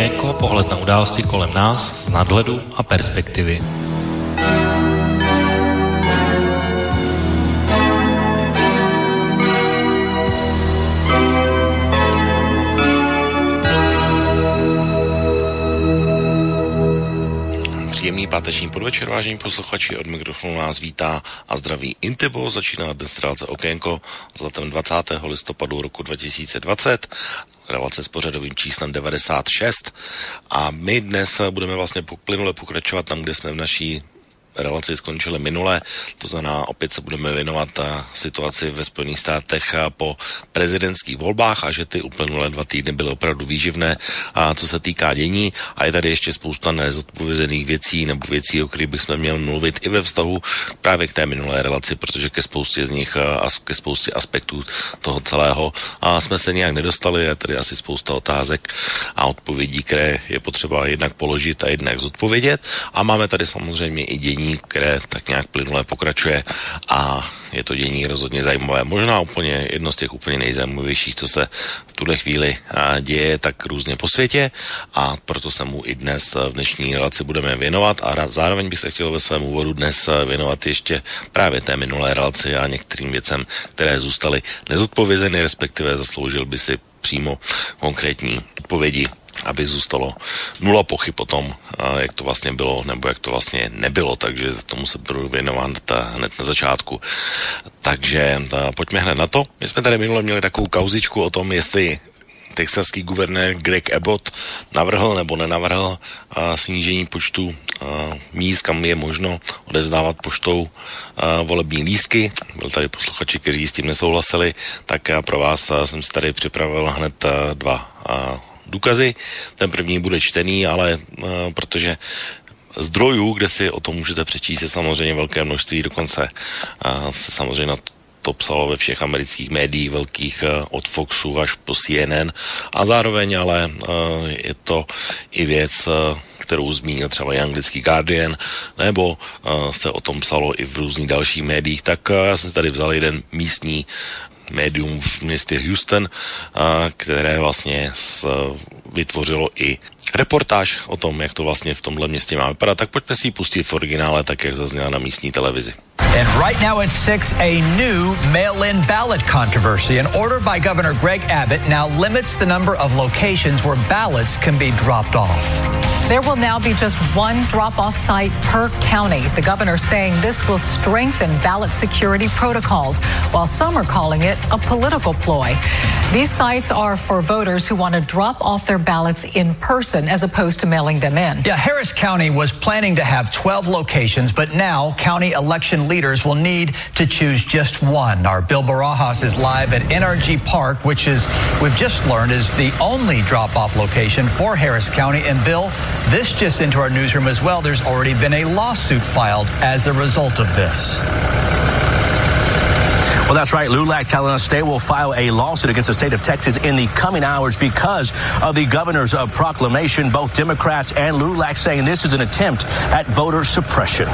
Okénko, pohled na události kolem nás z nadhledu a perspektivy. Příjemný páteční podvečer, vážení posluchači, od mikrofonu nás vítá a zdraví Intibo. Začíná dnes relace Okénko s letem 20. listopadu roku 2020 relace s pořadovým číslem 96 a my dnes budeme vlastně plynule pokračovat tam, kde jsme v naší relaci skončily minule, to znamená, opět se budeme věnovat situaci ve Spojených státech po prezidentských volbách a že ty uplynulé dva týdny byly opravdu výživné, a co se týká dění a je tady ještě spousta nezodpovězených věcí nebo věcí, o kterých bychom měli mluvit i ve vztahu právě k té minulé relaci, protože ke spoustě z nich a ke spoustě aspektů toho celého. A jsme se nějak nedostali, je tady asi spousta otázek a odpovědí, které je potřeba jednak položit a jednak zodpovědět. A máme tady samozřejmě i dění dění, které tak nějak plynule pokračuje a je to dění rozhodně zajímavé. Možná úplně jedno z těch úplně nejzajímavějších, co se v tuhle chvíli děje tak různě po světě. A proto se mu i dnes v dnešní relaci budeme věnovat. A zároveň bych se chtěl ve svém úvodu dnes věnovat ještě právě té minulé relaci a některým věcem, které zůstaly nezodpovězeny, respektive zasloužil by si přímo konkrétní odpovědi aby zůstalo nula pochyb o tom, jak to vlastně bylo, nebo jak to vlastně nebylo, takže tomu se budu věnovat hned na začátku. Takže pojďme hned na to. My jsme tady minule měli takovou kauzičku o tom, jestli texaský guvernér Greg Abbott navrhl nebo nenavrhl snížení počtu míst, kam je možno odevzdávat poštou volební lístky. Byl tady posluchači, kteří s tím nesouhlasili, tak pro vás jsem si tady připravil hned dva důkazy. Ten první bude čtený, ale uh, protože zdrojů, kde si o tom můžete přečíst, je samozřejmě velké množství, dokonce uh, se samozřejmě to psalo ve všech amerických médiích velkých uh, od Foxu až po CNN a zároveň ale je to i věc, kterou zmínil třeba i anglický Guardian, nebo se o tom psalo i v různých dalších médiích, tak já jsem tady vzal jeden místní médium v městě Houston, které vlastně vytvořilo i reportáž o tom, jak to vlastně v tomhle městě má vypadat, tak pojďme si ji pustit v originále, tak jak zazněla na místní televizi. And right now at 6, a new mail in ballot controversy. An order by Governor Greg Abbott now limits the number of locations where ballots can be dropped off. There will now be just one drop off site per county. The governor saying this will strengthen ballot security protocols, while some are calling it a political ploy. These sites are for voters who want to drop off their ballots in person as opposed to mailing them in. Yeah, Harris County was planning to have 12 locations, but now county election leaders will need to choose just one. Our Bill Barajas is live at NRG Park, which is, we've just learned, is the only drop off location for Harris County. And Bill, this just into our newsroom as well. There's already been a lawsuit filed as a result of this. Well, that's right. LULAC telling us they will file a lawsuit against the state of Texas in the coming hours because of the governor's uh, proclamation. Both Democrats and LULAC saying this is an attempt at voter suppression.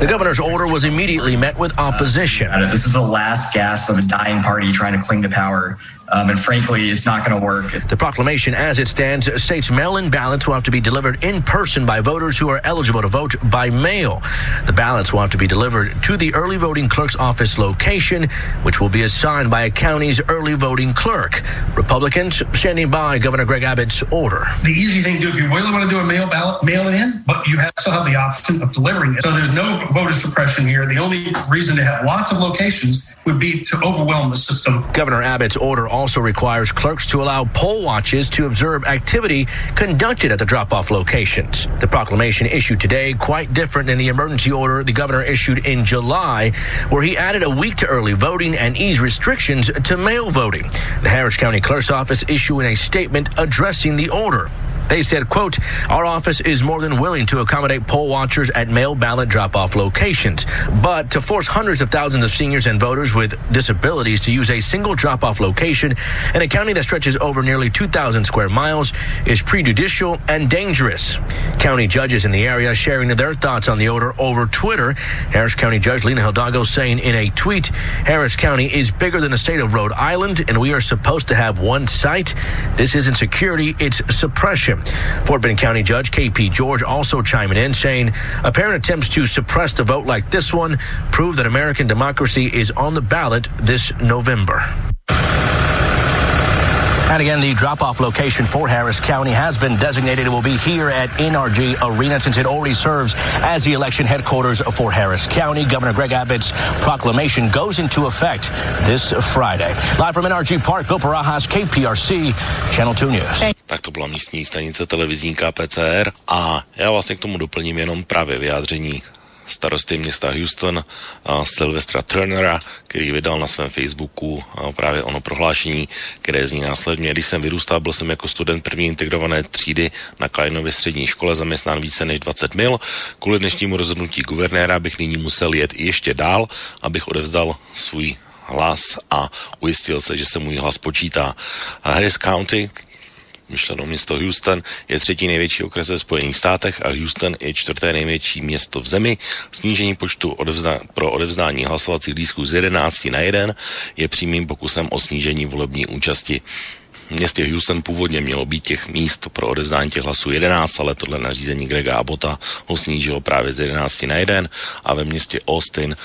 The governor's order was immediately met with opposition. This is the last gasp of a dying party trying to cling to power. Um, and frankly, it's not going to work. The proclamation, as it stands, states mail-in ballots will have to be delivered in person by voters who are eligible to vote by mail. The ballots will have to be delivered to the early voting clerk's office location, which will be assigned by a county's early voting clerk. Republicans standing by Governor Greg Abbott's order. The easy thing to do if you really want to do a mail ballot, mail it in, but you have, still have the option of delivering it. So there's no voter suppression here. The only reason to have lots of locations would be to overwhelm the system. Governor Abbott's order also requires clerks to allow poll watches to observe activity conducted at the drop-off locations. The proclamation issued today quite different than the emergency order the governor issued in July, where he added a week to early voting and eased restrictions to mail voting. The Harris County Clerk's Office issuing a statement addressing the order. They said, quote, our office is more than willing to accommodate poll watchers at mail ballot drop-off locations. But to force hundreds of thousands of seniors and voters with disabilities to use a single drop-off location in a county that stretches over nearly 2,000 square miles is prejudicial and dangerous. County judges in the area sharing their thoughts on the order over Twitter. Harris County Judge Lena Hidalgo saying in a tweet, Harris County is bigger than the state of Rhode Island and we are supposed to have one site. This isn't security, it's suppression. Election. Fort Bend County Judge K.P. George also chiming in, saying apparent attempts to suppress the vote like this one prove that American democracy is on the ballot this November. And again, the drop-off location for Harris County has been designated. It will be here at NRG Arena since it already serves as the election headquarters for Harris County. Governor Greg Abbott's proclamation goes into effect this Friday. Live from NRG Park, Bill Barajas, KPRC, Channel 2 News. Tak to byla místní stanice televizní KPCR a já vlastně k tomu doplním jenom právě vyjádření starosty města Houston Sylvestra Turnera, který vydal na svém Facebooku právě ono prohlášení, které zní následně. Když jsem vyrůstal, byl jsem jako student první integrované třídy na Kleinově střední škole zaměstnán více než 20 mil. Kvůli dnešnímu rozhodnutí guvernéra bych nyní musel jet ještě dál, abych odevzdal svůj hlas a ujistil se, že se můj hlas počítá. Harris County myšleno město Houston, je třetí největší okres ve Spojených státech a Houston je čtvrté největší město v zemi. Snížení počtu odevzda- pro odevzdání hlasovacích lístků z 11 na 1 je přímým pokusem o snížení volební účasti. Městě Houston původně mělo být těch míst pro odevzdání těch hlasů 11, ale tohle nařízení Grega Abota ho snížilo právě z 11 na 1 a ve městě Austin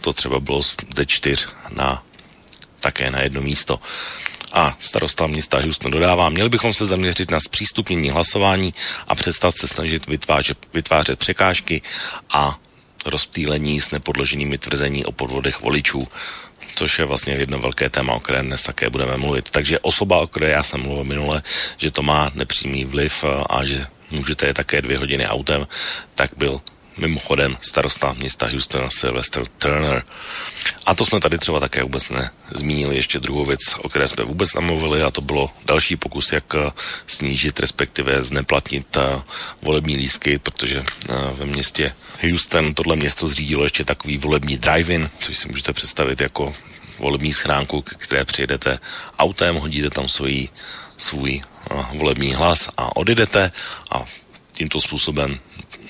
to třeba bylo ze 4 na také na jedno místo a starosta města Houston dodává, měli bychom se zaměřit na zpřístupnění hlasování a přestat se snažit vytvářet, vytvářet překážky a rozptýlení s nepodloženými tvrzení o podvodech voličů což je vlastně jedno velké téma, o kterém dnes také budeme mluvit. Takže osoba, o které já jsem mluvil minule, že to má nepřímý vliv a že můžete je také dvě hodiny autem, tak byl mimochodem starosta města Houston Sylvester Turner. A to jsme tady třeba také vůbec nezmínili ještě druhou věc, o které jsme vůbec namluvili a to bylo další pokus, jak eh, snížit, respektive zneplatnit eh, volební lístky, protože eh, ve městě Houston tohle město zřídilo ještě takový volební drive-in, což si můžete představit jako volební schránku, které přijedete autem, hodíte tam svůj, svůj volební hlas a odjedete a tímto způsobem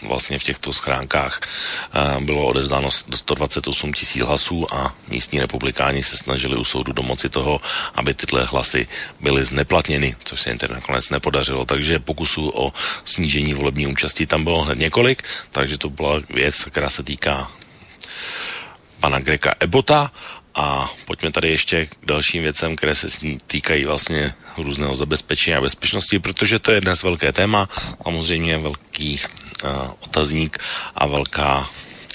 vlastně v těchto schránkách eh, bylo odevzdáno 128 tisíc hlasů a místní republikáni se snažili u soudu domoci toho, aby tyhle hlasy byly zneplatněny, což se jim tedy nakonec nepodařilo. Takže pokusů o snížení volební účasti tam bylo hned několik, takže to byla věc, která se týká pana Greka Ebota a pojďme tady ještě k dalším věcem, které se týkají vlastně různého zabezpečení a bezpečnosti, protože to je dnes velké téma, samozřejmě velký uh, otazník a velká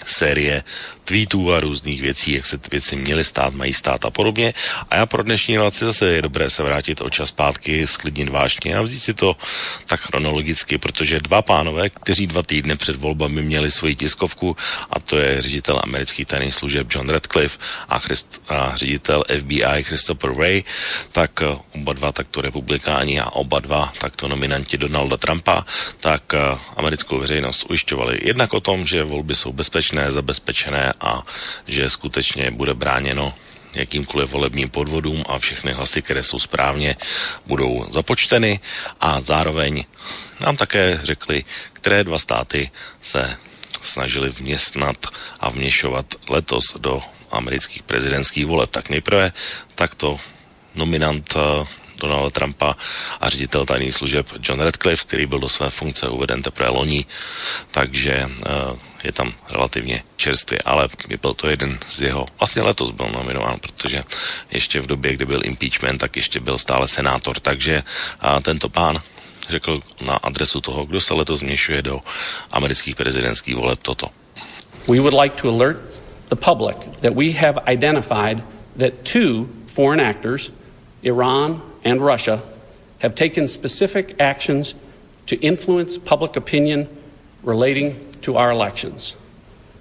série tweetů a různých věcí, jak se ty věci měly stát, mají stát a podobně. A já pro dnešní relaci zase je dobré se vrátit o čas zpátky, sklidnit vášně a vzít si to tak chronologicky, protože dva pánové, kteří dva týdny před volbami měli svoji tiskovku, a to je ředitel amerických tajných služeb John Radcliffe a, Christ, a ředitel FBI Christopher Wray, tak eh, oba dva takto republikáni a oba dva takto nominanti Donalda Trumpa, tak eh, americkou veřejnost ujišťovali jednak o tom, že volby jsou bezpečné, zabezpečené a že skutečně bude bráněno jakýmkoliv volebním podvodům a všechny hlasy, které jsou správně, budou započteny a zároveň nám také řekli, které dva státy se snažili vměstnat a vměšovat letos do amerických prezidentských voleb. Tak nejprve takto nominant eh, Donalda Trumpa a ředitel tajných služeb John Radcliffe, který byl do své funkce uveden teprve loni, takže uh, je tam relativně čerstvě, ale byl to jeden z jeho, vlastně letos byl nominován, protože ještě v době, kdy byl impeachment, tak ještě byl stále senátor, takže a tento pán řekl na adresu toho, kdo se letos změšuje do amerických prezidentských voleb toto. We would like to alert the public that we have identified that two foreign actors, Iran and Russia, have taken specific actions to influence public opinion relating to our elections.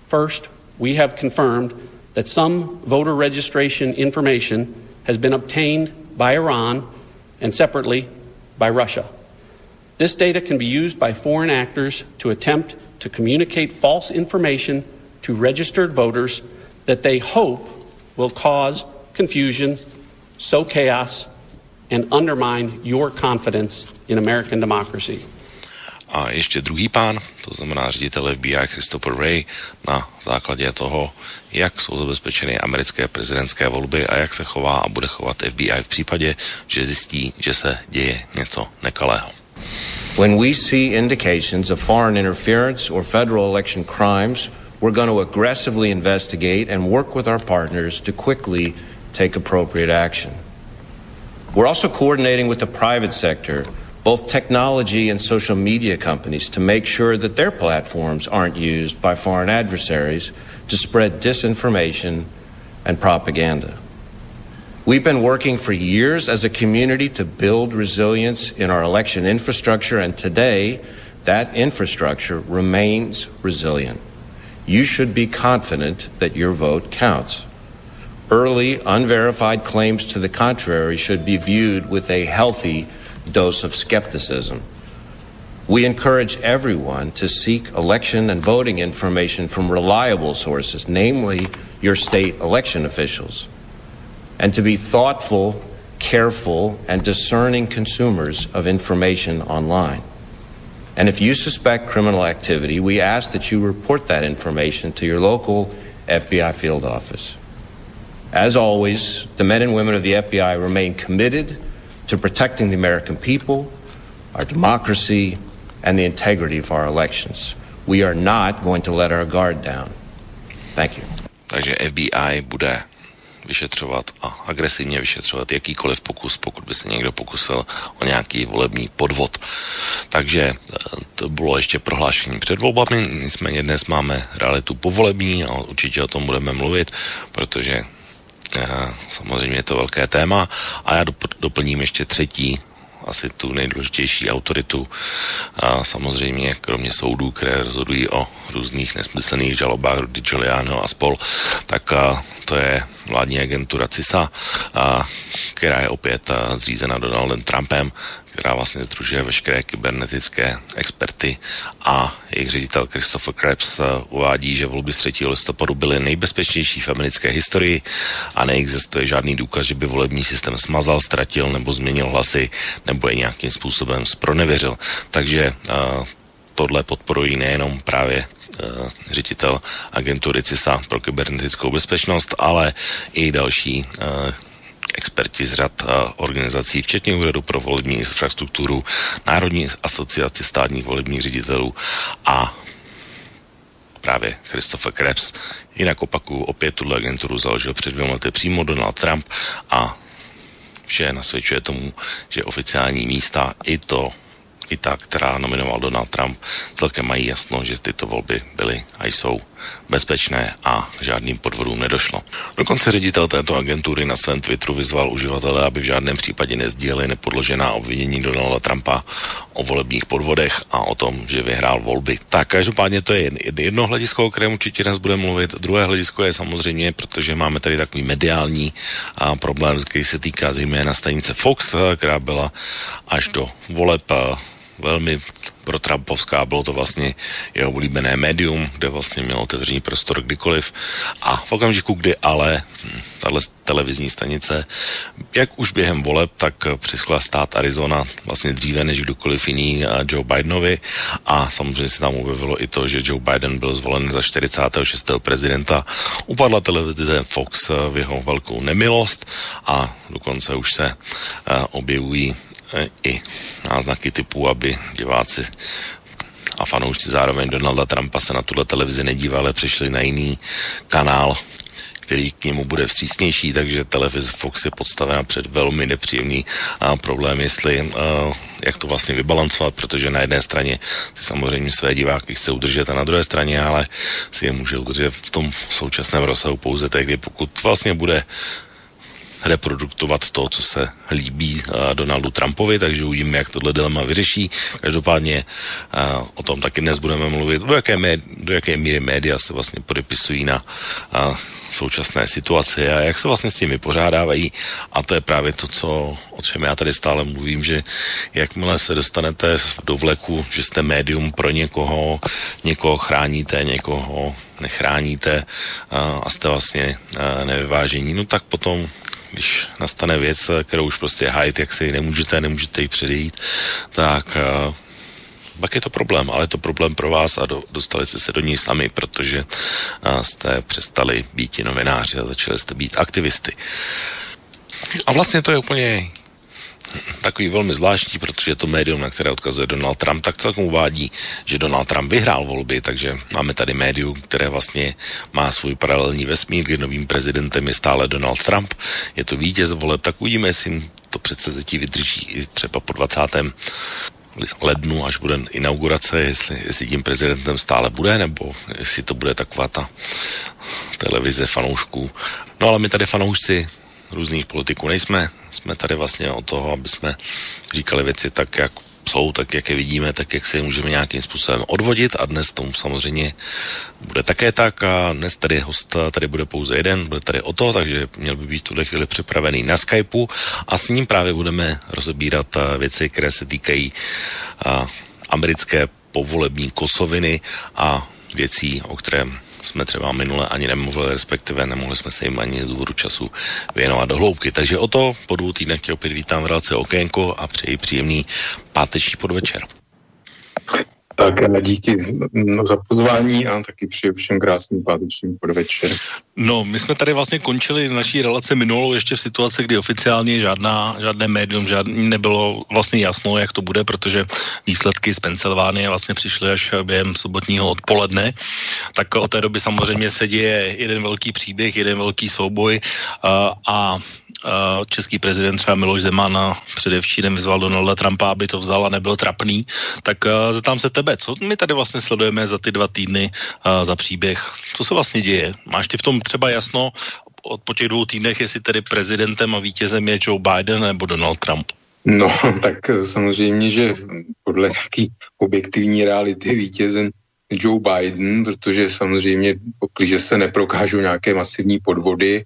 First, we have confirmed that some voter registration information has been obtained by Iran and separately by Russia. This data can be used by foreign actors to attempt to communicate false information to registered voters that they hope will cause confusion, sow chaos, and undermine your confidence in American democracy. A ještě druhý pán, to znamená ředitel FBI Christopher Ray, na základě toho, jak jsou zabezpečeny americké prezidentské volby a jak se chová a bude chovat FBI v případě, že zjistí, že se děje něco nekalého. When we see indications of foreign interference or federal election crimes, we're going to aggressively investigate and work with our partners to quickly take appropriate action. We're also coordinating with the private sector, both technology and social media companies, to make sure that their platforms aren't used by foreign adversaries to spread disinformation and propaganda. We've been working for years as a community to build resilience in our election infrastructure, and today that infrastructure remains resilient. You should be confident that your vote counts. Early, unverified claims to the contrary should be viewed with a healthy dose of skepticism. We encourage everyone to seek election and voting information from reliable sources, namely your state election officials and to be thoughtful, careful, and discerning consumers of information online. And if you suspect criminal activity, we ask that you report that information to your local FBI field office. As always, the men and women of the FBI remain committed to protecting the American people, our democracy, and the integrity of our elections. We are not going to let our guard down. Thank you. Takže FBI bude vyšetřovat a agresivně vyšetřovat jakýkoliv pokus, pokud by se někdo pokusil o nějaký volební podvod. Takže eh, to bylo ještě prohlášení před volbami, nicméně dnes máme realitu povolební a určitě o tom budeme mluvit, protože samozřejmě je to velké téma a já doplním ještě třetí asi tu nejdůležitější autoritu. A samozřejmě kromě soudů, které rozhodují o různých nesmyslných žalobách Rudy Giuliano a spol, tak a, to je vládní agentura CISA, a, která je opět a, zřízena Donaldem Trumpem, která vlastně združuje veškeré kybernetické experty a jejich ředitel Christopher Krebs eh, uvádí, že volby z 3. listopadu byly nejbezpečnější v americké historii a neexistuje žádný důkaz, že by volební systém smazal, ztratil nebo změnil hlasy nebo je nějakým způsobem zpronevěřil. Takže uh, tohle podporují nejenom právě uh, ředitel agentury CISA pro kybernetickou bezpečnost, ale i další experti z řad organizací, včetně Úřadu pro volební infrastrukturu, Národní asociaci státních volebních ředitelů a právě Christopher Krebs. Jinak opakuju, opět tuhle agenturu založil před dvěma lety přímo Donald Trump a vše nasvědčuje tomu, že oficiální místa i to i ta, která nominoval Donald Trump, celkem mají jasno, že tyto volby byly a jsou bezpečné a žádným podvodům nedošlo. Dokonce ředitel této agentury na svém Twitteru vyzval uživatele, aby v žádném případě nezdíleli nepodložená obvinění Donalda Trumpa o volebních podvodech a o tom, že vyhrál volby. Tak každopádně to je jedno hledisko, o kterém určitě dnes budeme mluvit. Druhé hledisko je samozřejmě, protože máme tady takový mediální a problém, který se týká zejména stanice Fox, která byla až do voleb velmi pro Trumpovská, bylo to vlastně jeho oblíbené médium, kde vlastně měl otevřený prostor kdykoliv a v okamžiku, kdy ale hm, tahle televizní stanice, jak už během voleb, tak přischla stát Arizona vlastně dříve než kdokoliv jiný Joe Bidenovi a samozřejmě se tam objevilo i to, že Joe Biden byl zvolen za 46. prezidenta. Upadla televize Fox v jeho velkou nemilost a dokonce už se objevují i náznaky typu, aby diváci a fanoušci zároveň Donalda Trumpa se na tuhle televizi nedívali, přešli na jiný kanál, který k němu bude vstřícnější, takže televize Fox je podstavena před velmi nepříjemný a problém, jestli uh, jak to vlastně vybalancovat, protože na jedné straně si samozřejmě své diváky chce udržet a na druhé straně ale si je může udržet v tom současném rozsahu pouze tehdy, pokud vlastně bude reproduktovat to, co se líbí uh, Donaldu Trumpovi, takže uvidíme, jak tohle dilema vyřeší. Každopádně uh, o tom taky dnes budeme mluvit, do jaké, médi- do jaké míry média se vlastně podepisují na uh, současné situaci a jak se vlastně s tím vypořádávají. A to je právě to, co, o čem já tady stále mluvím, že jakmile se dostanete do vleku, že jste médium pro někoho, někoho chráníte, někoho nechráníte a jste vlastně nevyvážení, no tak potom když nastane věc, kterou už prostě hájit, jak si nemůžete, nemůžete ji předejít, tak uh, pak je to problém, ale je to problém pro vás a do, dostali jste se do ní sami, protože uh, jste přestali být novináři a začali jste být aktivisty. A vlastně to je úplně takový velmi zvláštní, protože to médium, na které odkazuje Donald Trump, tak celkem uvádí, že Donald Trump vyhrál volby, takže máme tady médium, které vlastně má svůj paralelní vesmír, kde novým prezidentem je stále Donald Trump. Je to vítěz voleb, tak uvidíme, jestli to předsezetí vydrží i třeba po 20 lednu, až bude inaugurace, jestli, jestli tím prezidentem stále bude, nebo jestli to bude taková ta televize fanoušků. No ale my tady fanoušci různých politiků. Nejsme. Jsme tady vlastně o toho, aby jsme říkali věci tak, jak jsou, tak jak je vidíme, tak jak si můžeme nějakým způsobem odvodit. A dnes tomu samozřejmě bude také tak. A dnes tady host tady bude pouze jeden, bude tady o to, takže měl by být v tuhle chvíli připravený na Skypeu. A s ním právě budeme rozebírat věci, které se týkají americké povolební kosoviny a věcí, o kterém jsme třeba minule ani nemluvili, respektive nemohli jsme se jim ani z důvodu času věnovat do hloubky. Takže o to po dvou týdnech tě opět vítám v relaci Okénko a přeji příjemný páteční podvečer. Tak díky za pozvání a taky přeji všem krásný páteční podvečer. No, my jsme tady vlastně končili naší relaci minulou ještě v situaci, kdy oficiálně žádná, žádné médium žádný, nebylo vlastně jasno, jak to bude, protože výsledky z Pensylvánie vlastně přišly až během sobotního odpoledne. Tak od té doby samozřejmě se děje jeden velký příběh, jeden velký souboj a, a český prezident třeba Miloš Zeman předevčírem vyzval Donalda Trumpa, aby to vzal a nebyl trapný, tak zeptám se tebe, co my tady vlastně sledujeme za ty dva týdny za příběh? Co se vlastně děje? Máš ty v tom třeba jasno od po těch dvou týdnech, jestli tedy prezidentem a vítězem je Joe Biden nebo Donald Trump? No, tak samozřejmě, že podle nějaký objektivní reality vítězem Joe Biden, protože samozřejmě, pokud se neprokážou nějaké masivní podvody,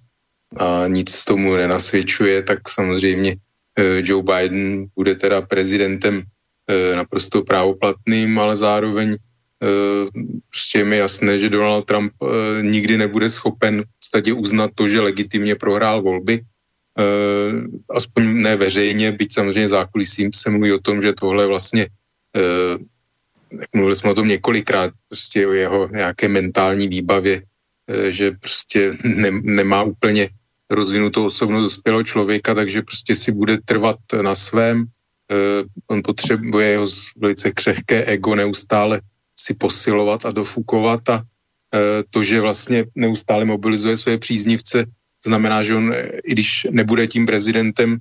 a nic tomu nenasvědčuje, tak samozřejmě eh, Joe Biden bude teda prezidentem eh, naprosto právoplatným, ale zároveň eh, prostě je mi jasné, že Donald Trump nikdy nebude schopen v stadě uznat to, že legitimně prohrál volby, aspoň ne veřejně, byť samozřejmě zákulisím se mluví o tom, že tohle vlastně mluvili jsme o tom několikrát, prostě o jeho nějaké mentální výbavě, že prostě ne, nemá úplně rozvinutou osobnost dospělého člověka, takže prostě si bude trvat na svém. Uh, on potřebuje jeho velice křehké ego neustále si posilovat a dofukovat a uh, to, že vlastně neustále mobilizuje své příznivce, znamená, že on, i když nebude tím prezidentem,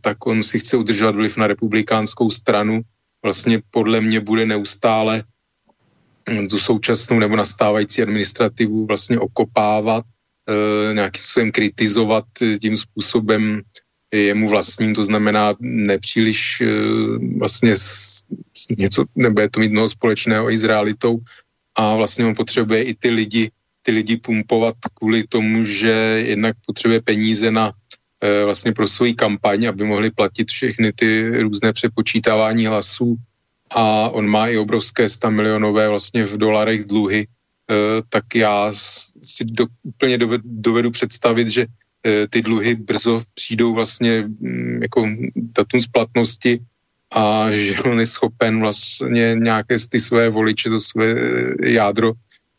tak on si chce udržovat vliv na republikánskou stranu. Vlastně podle mě bude neustále tu současnou nebo nastávající administrativu vlastně okopávat Eh, nějakým způsobem kritizovat eh, tím způsobem jemu vlastním, to znamená nepříliš eh, vlastně něco, nebude to mít mnoho společného i s realitou. A vlastně on potřebuje i ty lidi, ty lidi pumpovat kvůli tomu, že jednak potřebuje peníze na vlastně pro svoji kampaň, aby mohli platit všechny ty různé přepočítávání hlasů. A on má i obrovské 100 milionové vlastně v dolarech dluhy, Eh, tak já si do, úplně dovedu, dovedu představit, že eh, ty dluhy brzo přijdou vlastně mm, jako datum splatnosti a že on je schopen vlastně nějaké ty své voliče, to své eh, jádro,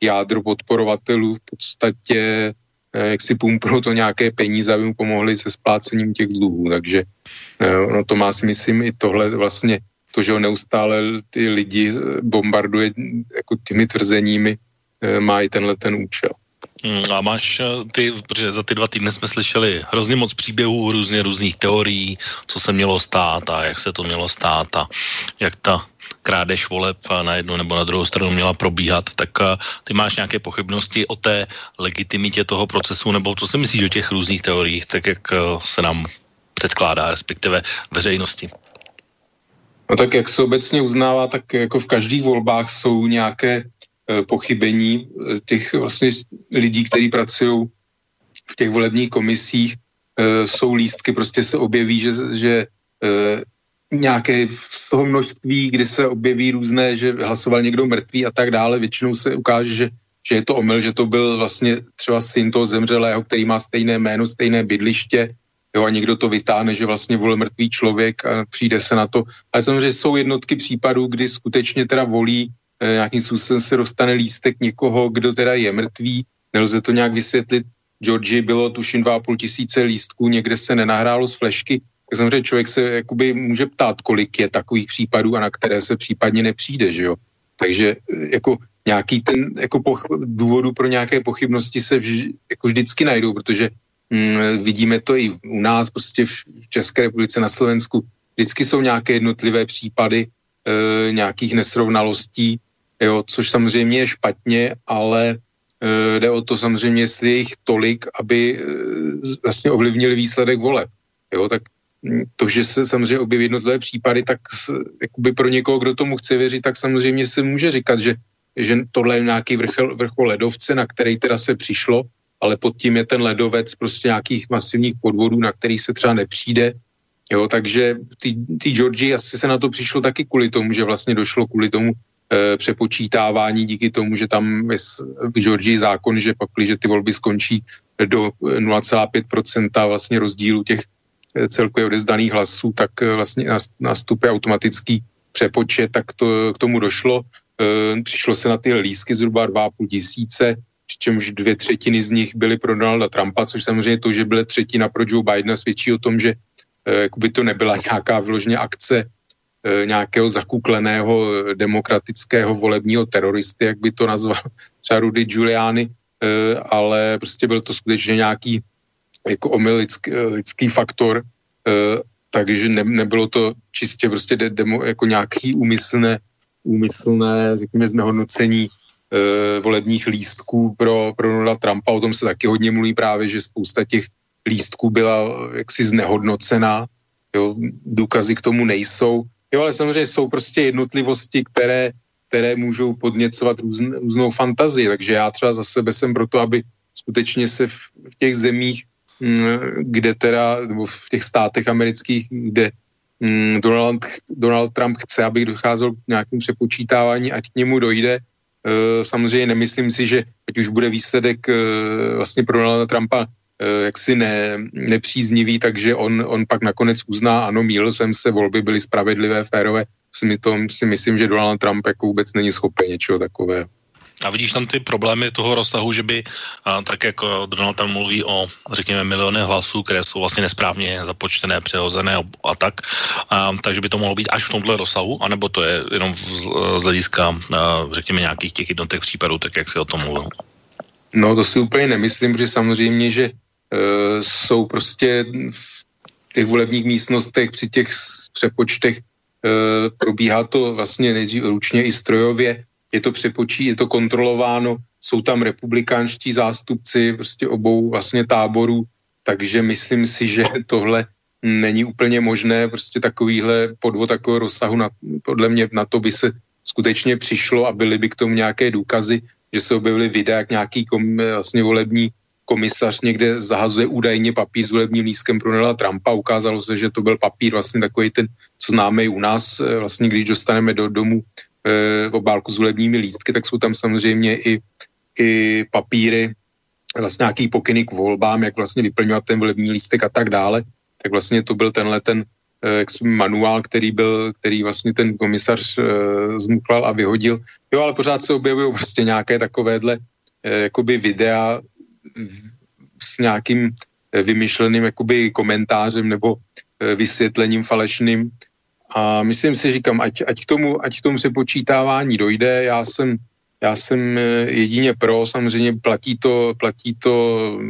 jádro podporovatelů v podstatě jak si pumpnou to nějaké peníze, aby mu pomohli se splácením těch dluhů. Takže ono to má si myslím i tohle vlastně, to, že ho neustále ty lidi bombarduje jako těmi tvrzeními, Eh, má i tenhle ten účel. Hmm, a máš eh, ty, protože za ty dva týdny jsme slyšeli hrozně moc příběhů, různě různých teorií, co se mělo stát a jak se to mělo stát a jak ta krádež voleb na jednu nebo na druhou stranu měla probíhat, tak eh, ty máš nějaké pochybnosti o té legitimitě toho procesu, nebo co si myslíš o těch různých teoriích, tak jak se nám předkládá, respektive veřejnosti? No tak jak se obecně uznává, tak jako v každých volbách jsou nějaké Eh, pochybení eh, těch vlastně lidí, kteří pracují v těch volebních komisích, eh, jsou lístky, prostě se objeví, že, že nějaké z toho množství, kdy se objeví různé, že hlasoval někdo mrtvý a tak dále, většinou se ukáže, že, že je to omyl, že to byl vlastně třeba syn toho zemřelého, který má stejné jméno, stejné bydliště, jo, a někdo to vytáhne, že vlastně volil mrtvý člověk a přijde se na to. Ale samozřejmě jsou jednotky případů, kdy skutečně teda volí Eh, nějakým způsobem se dostane lístek někoho, kdo teda je mrtvý, nelze to nějak vysvětlit. Georgi bylo tuším 2,5 tisíce lístků, někde se nenahrálo z flešky, tak samozřejmě člověk se jakoby může ptát, kolik je takových případů a na které se případně nepřijde, že jo. Takže jako nějaký ten jako poch, důvodu pro nějaké pochybnosti se vž, jako vždycky najdou, protože mm, vidíme to i u nás, prostě v České republice, na Slovensku, vždycky jsou nějaké jednotlivé případy e, nějakých nesrovnalostí, jo, což samozřejmě je špatně, ale e, jde o to samozřejmě, jestli je jich tolik, aby e, vlastně ovlivnili výsledek voleb. Jo, tak mm, to, že se samozřejmě objeví jednotlivé případy, tak jakoby pro někoho, kdo tomu chce věřit, tak samozřejmě se může říkat, že, že tohle je nějaký vrchol, vrchol ledovce, na který teda se přišlo, ale pod tím je ten ledovec prostě nějakých masivních podvodů, na který se třeba nepřijde. Jo, takže ty Georgii asi se na to přišlo taky kvůli tomu, že vlastně došlo kvůli tomu přepočítávání díky tomu, že tam je v Georgii zákon, že pak, když ty volby skončí do 0,5% vlastně rozdílu těch e, celkově odezdaných hlasů, tak e, vlastně nastupuje automatický přepočet, tak to k tomu došlo. E, přišlo se na ty lísky zhruba 2,5 tisíce, přičemž dvě třetiny z nich byly pro Donalda Trumpa, což samozřejmě to, že byla třetina pro Joe Bidena, svědčí o tom, že jakoby to nebyla nějaká vyloženě akce E, nějakého zakukleného e, demokratického volebního teroristy, jak by to nazval třeba Rudy Giuliani, e, ale prostě byl to skutečně nějaký jako omyl lidský, lidský faktor, takže ne, nebylo to čistě prostě de, demo, jako nějaký úmyslné, úmyslné, řekněme, znehodnocení volebních lístků pro, pro Donalda Trumpa. O tom se taky hodně mluví právě, že spousta těch lístků byla jaksi znehodnocená, jo, důkazy k tomu nejsou. Jo, ale samozřejmě jsou prostě jednotlivosti, které, které můžou podněcovat různ, různou fantazii, takže já třeba za sebe jsem proto, aby skutečně se v, v těch zemích, mm, kde teda, nebo v těch státech amerických, kde mm, Donald, Donald Trump chce, aby docházelo k nějakému přepočítávání, ať k němu dojde. E, samozřejmě nemyslím si, že ať už bude výsledek e, vlastně pro Donalda Trumpa jaksi ne, nepříznivý, takže on, on pak nakonec uzná, ano, míl jsem se, volby byly spravedlivé, férové. Si, to, si myslím, že Donald Trump jako vůbec není schopen něčeho takového. A vidíš tam ty problémy toho rozsahu, že by, a, tak jako Donald Trump mluví o, řekněme, miliony hlasů, které jsou vlastně nesprávně započtené, přehozené a, tak, a, takže by to mohlo být až v tomhle rozsahu, anebo to je jenom v, z hlediska, a, řekněme, nějakých těch jednotek případů, tak jak si o tom mluvil? No to si úplně nemyslím, protože samozřejmě, že Eh, jsou prostě v těch volebních místnostech při těch přepočtech eh, probíhá to vlastně nejdřív ručně i strojově, je to přepočí, je to kontrolováno, jsou tam republikánští zástupci prostě obou vlastně táborů, takže myslím si, že tohle není úplně možné, prostě takovýhle podvod takového rozsahu, na, podle mě na to by se skutečně přišlo a byly by k tomu nějaké důkazy, že se objevily videa, jak nějaký kom, vlastně volební komisař někde zahazuje údajně papír s volebním lístkem pro Donalda Trumpa. Ukázalo se, že to byl papír vlastně takový ten, co známe i u nás, eh, vlastně když dostaneme do domu e, obálku s volebními lístky, tak jsou tam samozřejmě i, i papíry, vlastně nějaký pokyny k volbám, jak vlastně vyplňovat ten volební lístek a tak dále. Tak vlastně to byl tenhle ten e, manuál, který byl, který vlastně ten komisař e, zmuklal a vyhodil. Jo, ale pořád se objevují prostě nějaké takovéhle e, jakoby videa s nějakým eh, vymyšleným jakoby komentářem nebo eh, vysvětlením falešným. A myslím si, říkám, ať, ať, k tomu, ať k tomu se počítávání dojde, já jsem, já jsem eh, jedině pro, samozřejmě platí to, platí to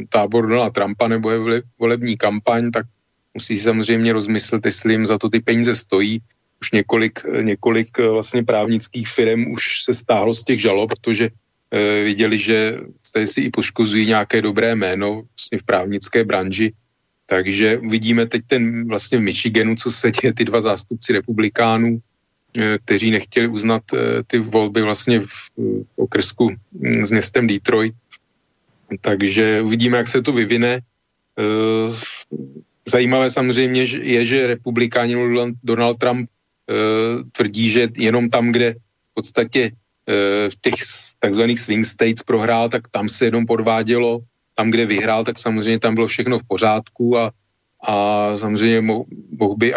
tábor Donalda Trumpa nebo je volební kampaň, tak musí si samozřejmě rozmyslet, jestli jim za to ty peníze stojí. Už několik, několik vlastně právnických firm už se stáhlo z těch žalob, protože viděli, že tady si i poškozují nějaké dobré jméno vlastně v právnické branži. Takže uvidíme teď ten vlastně v Michiganu, co se děje, ty dva zástupci republikánů, e, kteří nechtěli uznat e, ty volby vlastně v, okrsku mm, s městem Detroit. Takže uvidíme, jak se to vyvine. Zajímavé samozřejmě je, že republikáni Donald Trump tvrdí, že jenom tam, kde v podstatě v těch takzvaných swing states prohrál, tak tam se jenom podvádělo, tam, kde vyhrál, tak samozřejmě tam bylo všechno v pořádku a, a samozřejmě mohl, mohl by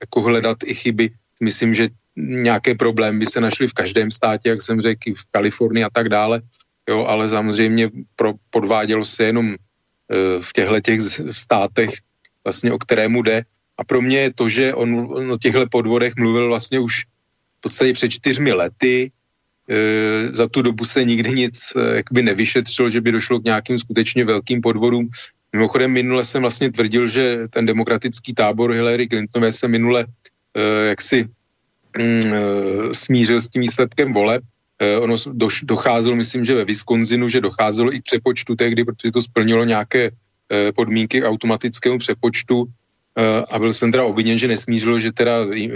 jako hledat i chyby. Myslím, že nějaké problémy by se našly v každém státě, jak jsem řekl, v Kalifornii a tak dále, jo, ale samozřejmě pro, podvádělo se jenom e, v těchto těch státech, vlastně o kterému jde. A pro mě je to, že on o těchto podvodech mluvil vlastně už v podstatě před čtyřmi lety, za tu dobu se nikdy nic e, jakoby nevyšetřilo, že by došlo k nějakým skutečně velkým podvodům. Mimochodem minule jsem vlastně tvrdil, že ten demokratický tábor Hillary Clintonové se minule e, jaksi mm, e, smířil s tím výsledkem voleb. E, ono doš, docházelo, myslím, že ve Wisconsinu, že docházelo i k přepočtu tehdy, protože to splnilo nějaké e, podmínky automatickému přepočtu e, a byl jsem teda obviněn, že nesmířilo, že teda e,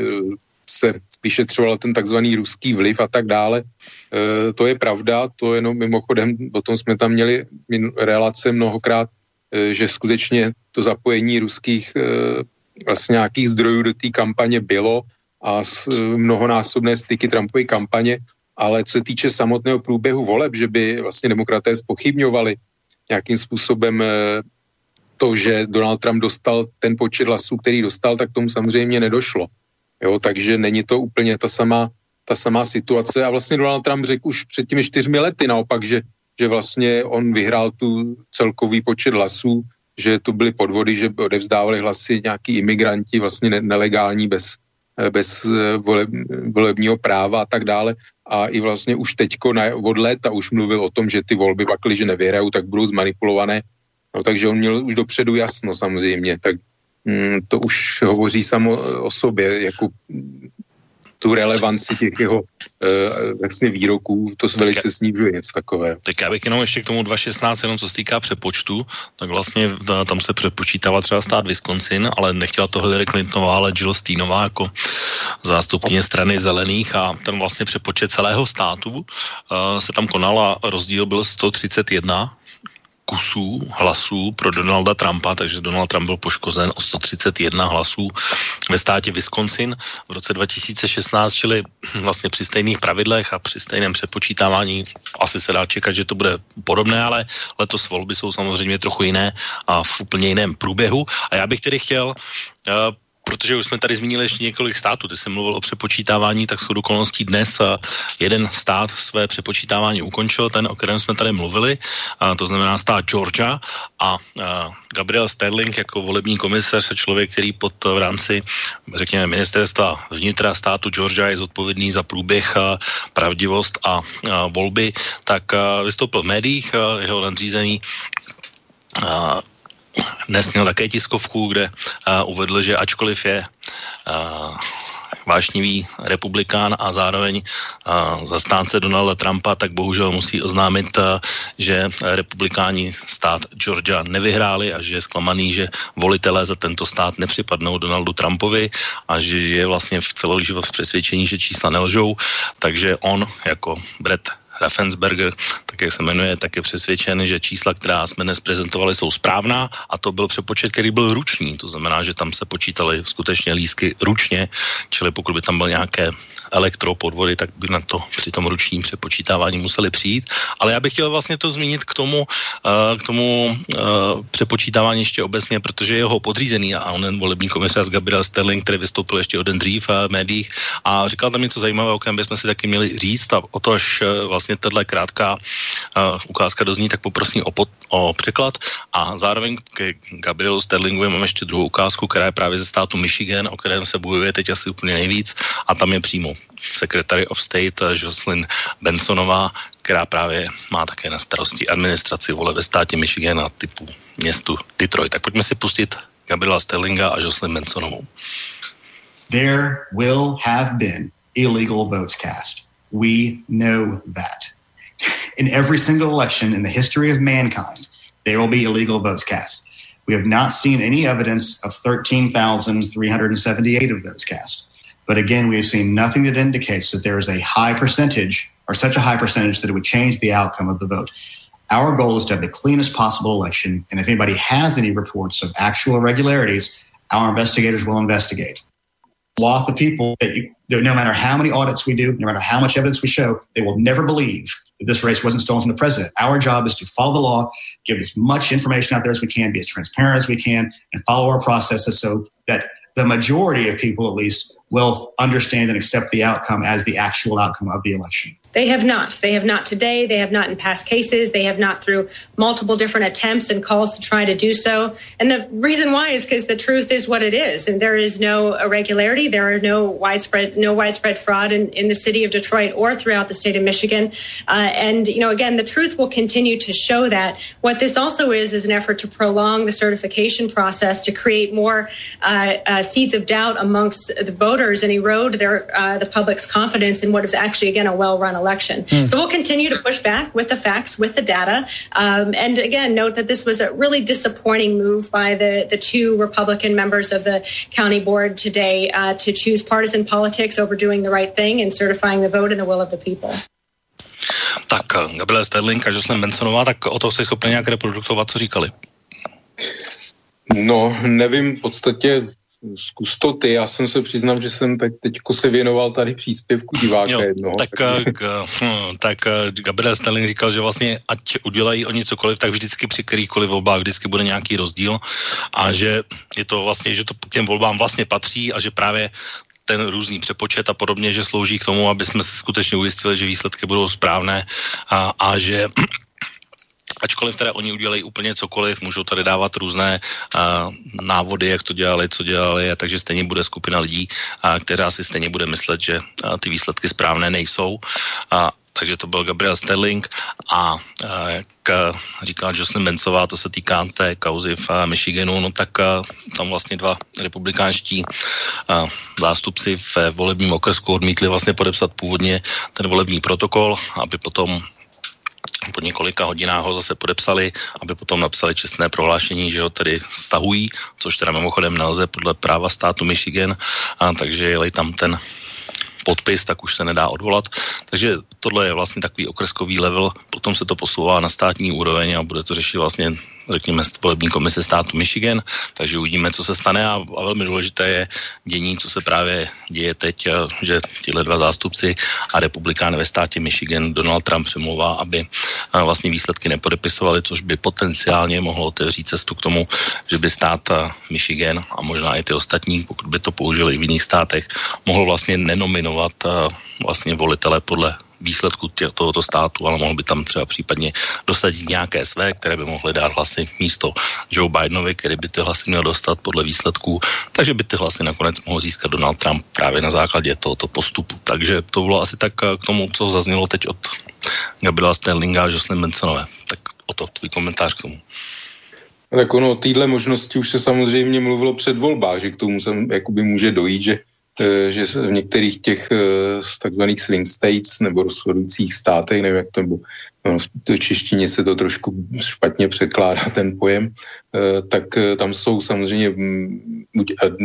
se vyšetřoval ten takzvaný ruský vliv a tak dále. E, to je pravda, to jenom mimochodem, o tom jsme tam měli relace mnohokrát, e, že skutečně to zapojení ruských e, vlastně nějakých zdrojů do té kampaně bylo a s, mnohonásobné styky Trumpovy kampaně, ale co se týče samotného průběhu voleb, že by vlastně demokraté spochybňovali nějakým způsobem to, že Donald Trump dostal ten počet hlasů, který dostal, tak tomu samozřejmě nedošlo. Jo, takže není to úplně ta samá, ta samá situace. A vlastně Donald Trump řekl už před těmi čtyřmi lety naopak, že, že vlastně on vyhrál tu celkový počet hlasů, že to byly podvody, že odevzdávali hlasy nějaký imigranti, vlastně nelegální, bez, bez eh, voleb, volebního práva a tak dále. A i vlastně už teďko na, od léta už mluvil o tom, že ty volby pakli, že nevyhrajou, tak budou zmanipulované. No, takže on měl už dopředu jasno samozřejmě. Tak to už hovoří samo o sobě, jako tu relevanci těch jeho uh, vlastně výroků, to se velice snižuje něco takové. Tak já bych jenom ještě k tomu 2.16, jenom co se týká přepočtu, tak vlastně tam se přepočítala třeba stát Wisconsin, ale nechtěla to Hillary Clintonová, ale Jill Steenová jako zástupkyně strany zelených a ten vlastně přepočet celého státu uh, se tam konala, rozdíl byl 131 kusů hlasů pro Donalda Trumpa, takže Donald Trump byl poškozen o 131 hlasů ve státě Wisconsin v roce 2016, čili vlastně při stejných pravidlech a při stejném přepočítávání asi se dá čekat, že to bude podobné, ale letos volby jsou samozřejmě trochu jiné a v úplně jiném průběhu. A já bych tedy chtěl uh, protože už jsme tady zmínili ještě několik států, ty jsem mluvil o přepočítávání, tak shodou okolností dnes jeden stát své přepočítávání ukončil, ten, o kterém jsme tady mluvili, a to znamená stát Georgia. A, a Gabriel Sterling jako volební komisař a člověk, který pod v rámci, řekněme, ministerstva vnitra státu Georgia je zodpovědný za průběh, pravdivost a, a volby, tak vystoupil v médiích, jeho nadřízený dnes měl také tiskovku, kde uh, uvedl, že ačkoliv je uh, vášnivý republikán a zároveň uh, zastánce Donalda Trumpa, tak bohužel musí oznámit, uh, že republikáni stát Georgia nevyhráli a že je zklamaný, že volitelé za tento stát nepřipadnou Donaldu Trumpovi a že je vlastně v celý život v přesvědčení, že čísla nelžou, takže on jako Brett Raffensberger, tak jak se jmenuje, tak je přesvědčen, že čísla, která jsme dnes prezentovali, jsou správná a to byl přepočet, který byl ruční. To znamená, že tam se počítali skutečně lísky ručně, čili pokud by tam byl nějaké elektropodvody, tak by na to při tom ručním přepočítávání museli přijít. Ale já bych chtěl vlastně to zmínit k tomu, uh, k tomu uh, přepočítávání ještě obecně, protože jeho podřízený a on volební komisař Gabriel Sterling, který vystoupil ještě o den dřív v médiích a říkal tam něco zajímavého, o kterém bychom si taky měli říct. A o to, až vlastně tahle krátká ukázka dozní, tak poprosím o, pod, o překlad. A zároveň ke Gabrielu Sterlingovi mám ještě druhou ukázku, která je právě ze státu Michigan, o kterém se bojuje teď asi úplně nejvíc a tam je přímo Secretary of State eh, Jocelyn Bensonová, která právě má také na starosti administraci vole ve státě Michigan a typu městu Detroit. Tak pojďme si pustit Gabriela Sterlinga a Jocelyn Bensonovou. There will have been illegal votes cast. We know that. In every single election in the history of mankind, there will be illegal votes cast. We have not seen any evidence of 13,378 of those cast. But again, we have seen nothing that indicates that there is a high percentage or such a high percentage that it would change the outcome of the vote. Our goal is to have the cleanest possible election. And if anybody has any reports of actual irregularities, our investigators will investigate. Lot of people that, you, that no matter how many audits we do, no matter how much evidence we show, they will never believe that this race wasn't stolen from the president. Our job is to follow the law, give as much information out there as we can, be as transparent as we can, and follow our processes so that the majority of people, at least, will understand and accept the outcome as the actual outcome of the election. They have not. They have not today. They have not in past cases. They have not through multiple different attempts and calls to try to do so. And the reason why is because the truth is what it is, and there is no irregularity. There are no widespread no widespread fraud in, in the city of Detroit or throughout the state of Michigan. Uh, and you know, again, the truth will continue to show that. What this also is is an effort to prolong the certification process to create more uh, uh, seeds of doubt amongst the voters and erode their uh, the public's confidence in what is actually again a well-run election. Mm. So we'll continue to push back with the facts, with the data, um, and again note that this was a really disappointing move by the the two Republican members of the county board today uh, to choose partisan politics over doing the right thing and certifying the vote and the will of the people. Tak Gabriela Sterling a Jocelyn Bensonová, tak o to jste schopni nějak reprodukovat, co říkali? No, nevím, v podstatě zkus to ty, já jsem se přiznám, že jsem teď teďko se věnoval tady příspěvku diváka jo, jednoho. Tak, tak, k, hm, tak Gabriel Sterling říkal, že vlastně ať udělají oni cokoliv, tak vždycky při kterýkoliv volbách vždycky bude nějaký rozdíl a že je to vlastně, že to k těm volbám vlastně patří a že právě ten různý přepočet a podobně, že slouží k tomu, aby jsme se skutečně ujistili, že výsledky budou správné a, a že ačkoliv teda oni udělají úplně cokoliv, můžou tady dávat různé uh, návody, jak to dělali, co dělali, a takže stejně bude skupina lidí, uh, která si stejně bude myslet, že uh, ty výsledky správné nejsou. Uh, takže to byl Gabriel Sterling a jak říkala Jocelyn Bencová, to se týká té kauzy v Michiganu, no tak tam vlastně dva republikánští zástupci v volebním okrsku odmítli vlastně podepsat původně ten volební protokol, aby potom po několika hodinách ho zase podepsali, aby potom napsali čestné prohlášení, že ho tedy stahují, což teda mimochodem nelze podle práva státu Michigan, a takže jeli tam ten podpis, tak už se nedá odvolat. Takže tohle je vlastně takový okreskový level, potom se to posouvá na státní úroveň a bude to řešit vlastně řekněme, volební komise státu Michigan, takže uvidíme, co se stane. A, a velmi důležité je dění, co se právě děje teď, že tyhle dva zástupci a republikán ve státě Michigan Donald Trump přemlouvá, aby vlastně výsledky nepodepisovali, což by potenciálně mohlo otevřít cestu k tomu, že by stát Michigan a možná i ty ostatní, pokud by to použili v jiných státech, mohl vlastně nenominovat vlastně volitele podle výsledku tě, tohoto státu, ale mohl by tam třeba případně dosadit nějaké své, které by mohly dát hlasy místo Joe Bidenovi, který by ty hlasy měl dostat podle výsledků, takže by ty hlasy nakonec mohl získat Donald Trump právě na základě tohoto postupu. Takže to bylo asi tak k tomu, co zaznělo teď od Gabriela Sterlinga a Jocelyn Bensonové. Tak o to tvůj komentář k tomu. Tak ono, o téhle možnosti už se samozřejmě mluvilo před volbách, že k tomu se jakoby může dojít, že Eh, že v některých těch eh, takzvaných swing states nebo rozhodujících státech, nevím jak to, nebo no, v češtině se to trošku špatně překládá ten pojem, eh, tak tam jsou samozřejmě mm,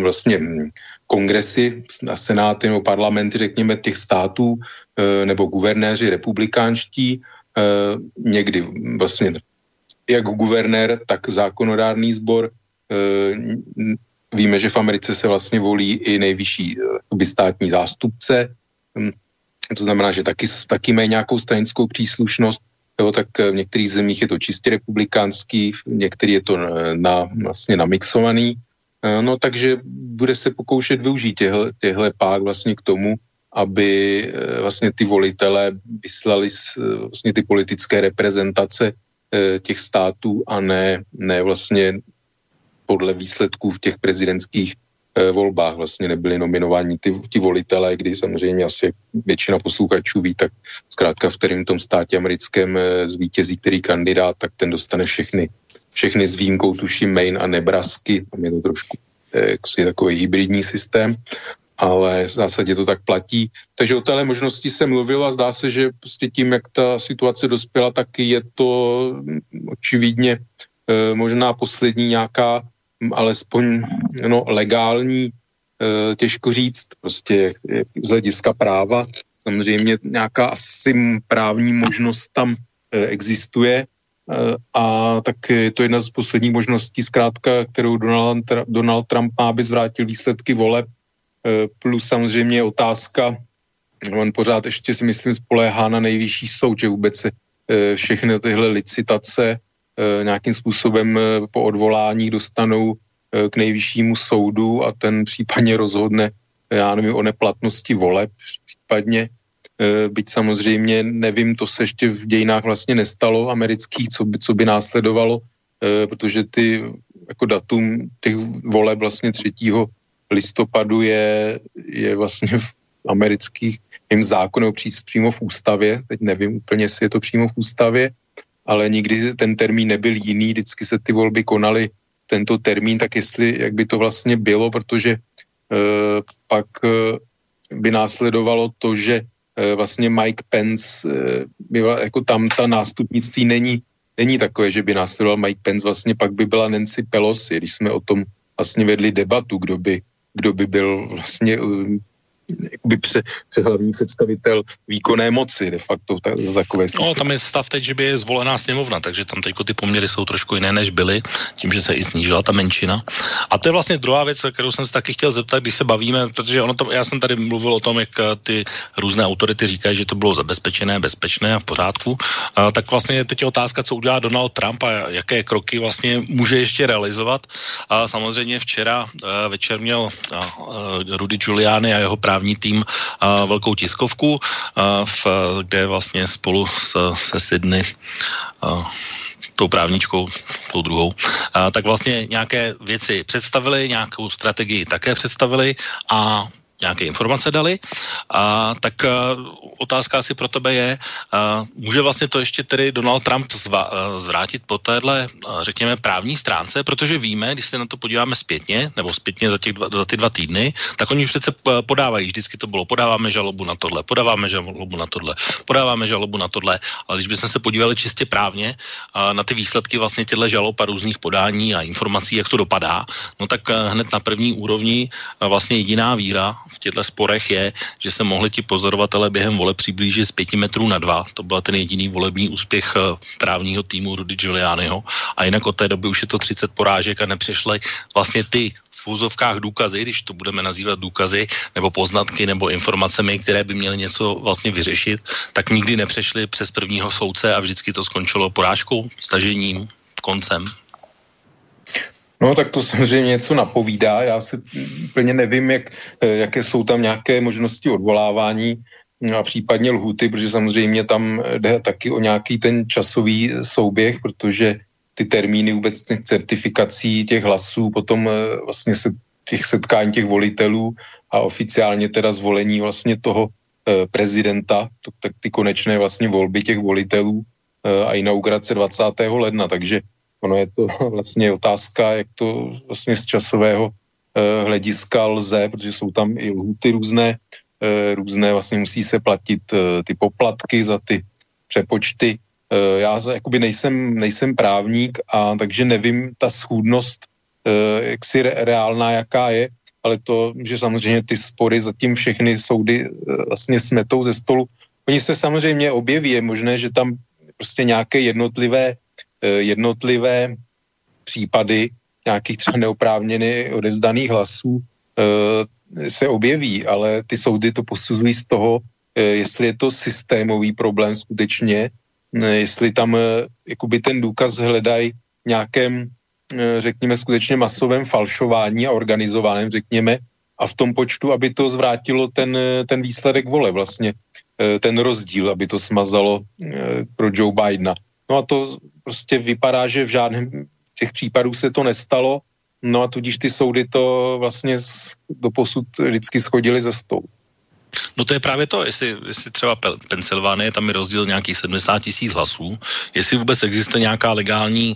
vlastně mm, kongresy a senáty nebo parlamenty, řekněme, těch států nebo guvernéři republikánští, někdy vlastně jak guvernér, tak zákonodárný sbor Víme, že v Americe se vlastně volí i nejvyšší eh, státní zástupce, hm, to znamená, že taky, taky mají nějakou stranickou příslušnost, jo, tak eh, v některých zemích je to čistě republikánský, v některých je to eh, na, vlastně namixovaný, no takže bude se pokoušet využít těhle, těhle pák vlastně k tomu, aby vlastně ty volitele vyslali vlastně ty politické reprezentace těch států a ne, ne vlastně podle výsledků v těch prezidentských eh, volbách vlastně nebyli nominováni ty, ty volitelé, kdy samozřejmě asi většina posluchačů ví, tak zkrátka v kterém tom státě americkém eh, zvítězí který kandidát, tak ten dostane všechny, všechny s výjimkou tuším Maine a Nebrasky, tam je to trošku eh, takový hybridní systém, ale v zásadě to tak platí. Takže o téhle možnosti se mluvilo a zdá se, že prostě tím, jak ta situace dospěla, tak je to hm, očividně e, možná poslední nějaká alespoň no, legální, e, těžko říct, prostě z hlediska práva. Samozřejmě nějaká asi právní možnost tam e, existuje e, a tak je to jedna z posledních možností, zkrátka, kterou Donald, Donald Trump má, aby zvrátil výsledky voleb, plus samozřejmě otázka, on pořád ještě si myslím spoléhá na nejvyšší soud, že vůbec se všechny tyhle licitace nějakým způsobem eh, po odvolání dostanou eh, k nejvyššímu soudu a ten případně rozhodne, já nevím, o neplatnosti voleb případně. byť samozřejmě nevím, to se ještě v dějinách vlastně nestalo amerických, co by, co by následovalo, protože ty jako datum těch voleb vlastně 3. listopadu je, je vlastně v amerických jim zákonů přímo v ústavě, teď nevím úplně, jestli je to přímo v ústavě, ale nikdy ten termín nebyl jiný, vždycky se ty volby konaly tento termín, tak jestli, jak by to vlastně bylo, protože uh, pak uh, by následovalo to, že uh, vlastně Mike Pence, uh, byla, jako tam ta nástupnictví není, není takové, že by následoval Mike Pence, vlastně pak by byla Nancy Pelosi, když jsme o tom vlastně vedli debatu, kdo by, kdo by byl vlastně uh, jakoby pře, hlavní představitel výkonné moci de facto ta, takové No, tam je stav teď, že by je zvolená sněmovna, takže tam teď ty poměry jsou trošku jiné, než byly, tím, že se i snížila ta menšina. A to je vlastně druhá věc, kterou jsem se taky chtěl zeptat, když se bavíme, protože ono to, já jsem tady mluvil o tom, jak eh, ty různé autority říkají, že to bylo zabezpečené, bezpečné a v pořádku. A, tak vlastně teď je otázka, co udělá Donald Trump a jaké kroky vlastně může ještě realizovat. A samozřejmě včera eh, večer měl Rudy Giuliani a jeho právě právní tým a velkou tiskovku, a v, kde vlastně spolu s, se Sydney a, tou právničkou, tou druhou, a, tak vlastně nějaké věci představili, nějakou strategii také představili a nějaké informace dali, a, tak a, otázka asi pro tebe je, a, může vlastně to ještě tedy Donald Trump zva, a, zvrátit po téhle, a, řekněme, právní stránce, protože víme, když se na to podíváme zpětně, nebo zpětně za, těch dva, za ty dva týdny, tak oni přece podávají, vždycky to bylo, podáváme žalobu na tohle, podáváme žalobu na tohle, podáváme žalobu na tohle, ale když bychom se podívali čistě právně a, na ty výsledky vlastně těchto žalob a různých podání a informací, jak to dopadá, no tak hned na první úrovni vlastně jediná víra v těchto sporech je, že se mohli ti pozorovatele během vole přiblížit z pěti metrů na dva. To byl ten jediný volební úspěch eh, právního týmu Rudy Giulianiho. A jinak od té doby už je to 30 porážek a nepřešly vlastně ty v úzovkách důkazy, když to budeme nazývat důkazy, nebo poznatky, nebo informacemi, které by měly něco vlastně vyřešit, tak nikdy nepřešly přes prvního soudce a vždycky to skončilo porážkou, stažením, koncem. No tak to samozřejmě něco napovídá. Já si úplně nevím, jak, eh, jaké jsou tam nějaké možnosti odvolávání no a případně lhuty, protože samozřejmě tam jde taky o nějaký ten časový souběh, protože ty termíny vůbec těch certifikací těch hlasů, potom eh, vlastně se těch setkání těch volitelů a oficiálně teda zvolení vlastně toho eh, prezidenta, to, tak ty konečné vlastně volby těch volitelů a inaugurace 20. ledna, takže Ono je to vlastně otázka, jak to vlastně z časového uh, hlediska lze, protože jsou tam i lhuty různé, uh, různé vlastně musí se platit uh, ty poplatky za ty přepočty. Uh, já jakoby nejsem, nejsem právník a takže nevím ta schůdnost, uh, jak si re, reálná, jaká je, ale to, že samozřejmě ty spory zatím všechny soudy uh, vlastně smetou ze stolu. Oni se samozřejmě objeví, je možné, že tam prostě nějaké jednotlivé Eh, jednotlivé případy nějakých třeba neoprávněně odevzdaných hlasů eh, se objeví, ale ty soudy to posuzují z toho, eh, jestli je to systémový problém skutečně, jestli tam jakoby ten důkaz hledají nějakém, řekněme, skutečně masovém falšování a organizovaném, řekněme, a v tom počtu, aby to zvrátilo ten, ten výsledek vole, vlastně ten rozdíl, aby to smazalo pro Joe Bidena. No a to prostě vypadá, že v žádném těch případů se to nestalo, no a tudíž ty soudy to vlastně do posud vždycky schodili ze stolu. No to je právě to, jestli, jestli třeba Pensylvánie, tam je rozdíl nějakých 70 tisíc hlasů, jestli vůbec existuje nějaká legální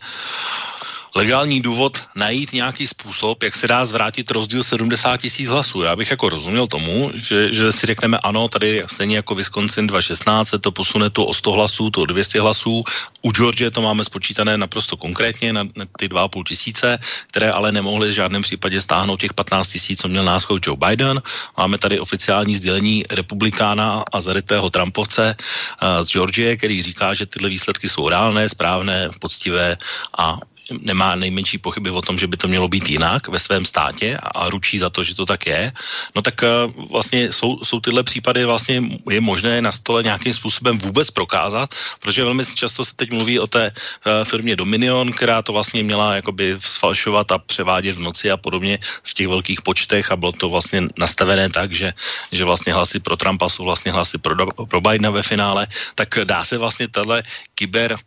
legální důvod najít nějaký způsob, jak se dá zvrátit rozdíl 70 tisíc hlasů. Já bych jako rozuměl tomu, že, že si řekneme ano, tady stejně jako Wisconsin 2016 se to posune to o 100 hlasů, to o 200 hlasů. U Georgie to máme spočítané naprosto konkrétně na, na ty 2,5 tisíce, které ale nemohly v žádném případě stáhnout těch 15 tisíc, co měl náskok Joe Biden. Máme tady oficiální sdělení republikána a zarytého Trumpovce uh, z Georgie, který říká, že tyhle výsledky jsou reálné, správné, poctivé a nemá nejmenší pochyby o tom, že by to mělo být jinak ve svém státě a, a ručí za to, že to tak je, no tak uh, vlastně jsou, jsou tyhle případy vlastně je možné na stole nějakým způsobem vůbec prokázat, protože velmi často se teď mluví o té uh, firmě Dominion, která to vlastně měla jakoby sfalšovat a převádět v noci a podobně v těch velkých počtech a bylo to vlastně nastavené tak, že, že vlastně hlasy pro Trumpa jsou vlastně hlasy pro, pro Bidena ve finále, tak dá se vlastně tahle kyber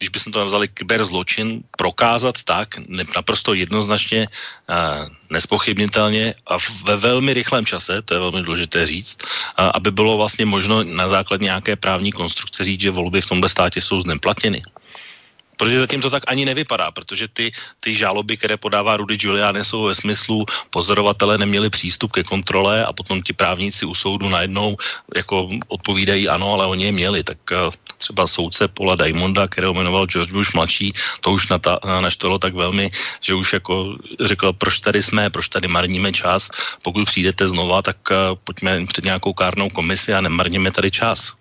když bychom to nazvali kyberzločin, prokázat tak naprosto jednoznačně, uh, nespochybnitelně a ve velmi rychlém čase, to je velmi důležité říct, uh, aby bylo vlastně možno na základě nějaké právní konstrukce říct, že volby v tomhle státě jsou zneplatněny. Protože zatím to tak ani nevypadá, protože ty, ty žáloby, které podává Rudy Giuliani, jsou ve smyslu pozorovatele neměli přístup ke kontrole a potom ti právníci u soudu najednou jako odpovídají ano, ale oni je měli. Tak uh, třeba soudce Paula Diamonda, kterého jmenoval George Bush mladší, to už naštvalo tak velmi, že už jako řekl, proč tady jsme, proč tady marníme čas, pokud přijdete znova, tak uh, pojďme před nějakou kárnou komisi a nemarníme tady čas.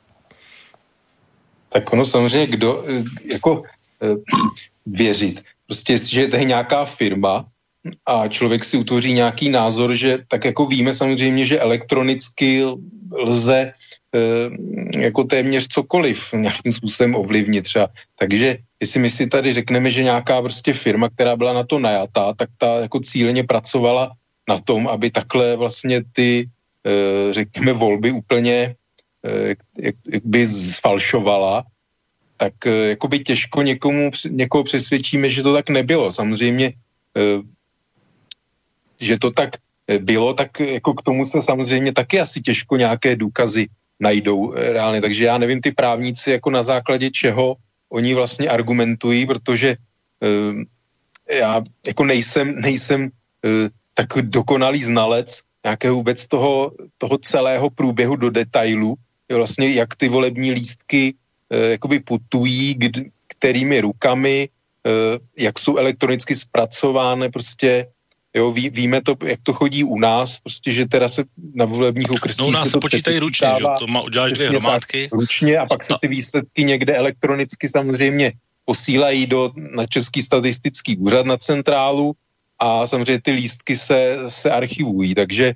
Tak ono samozřejmě, kdo, eh, jako Eh, věřit. Prostě, že je nějaká firma a člověk si utvoří nějaký názor, že tak jako víme samozřejmě, že elektronicky lze eh, jako téměř cokoliv nějakým způsobem ovlivnit třeba. Takže jestli my si tady řekneme, že nějaká prostě firma, která byla na to najatá, tak ta jako cíleně pracovala na tom, aby takhle vlastně ty, eh, řekněme, volby úplně jak, jak by zfalšovala tak uh, jakoby těžko někomu, někoho přesvědčíme, že to tak nebylo. Samozřejmě, že to tak eh, bylo, tak jako k tomu se samozřejmě taky asi těžko nějaké důkazy najdou reálně. Takže já nevím, ty právníci jako na základě čeho oni vlastně argumentují, protože uh, já jako nejsem, nejsem uh, tak dokonalý znalec nějakého vůbec toho, toho celého průběhu do detailu, vlastně jak ty volební lístky Eh, jakoby putují, kdy, kterými rukami, eh, jak jsou elektronicky zpracované, prostě Jo, ví, víme to, jak to chodí u nás, prostě, že teda se na volebních okresích... No u nás se, počítají ručně, že to má, uděláš dvě hromádky. Ručně a pak se ty výsledky někde elektronicky samozřejmě posílají do, na Český statistický úřad na centrálu a samozřejmě ty lístky se, se archivují, takže e,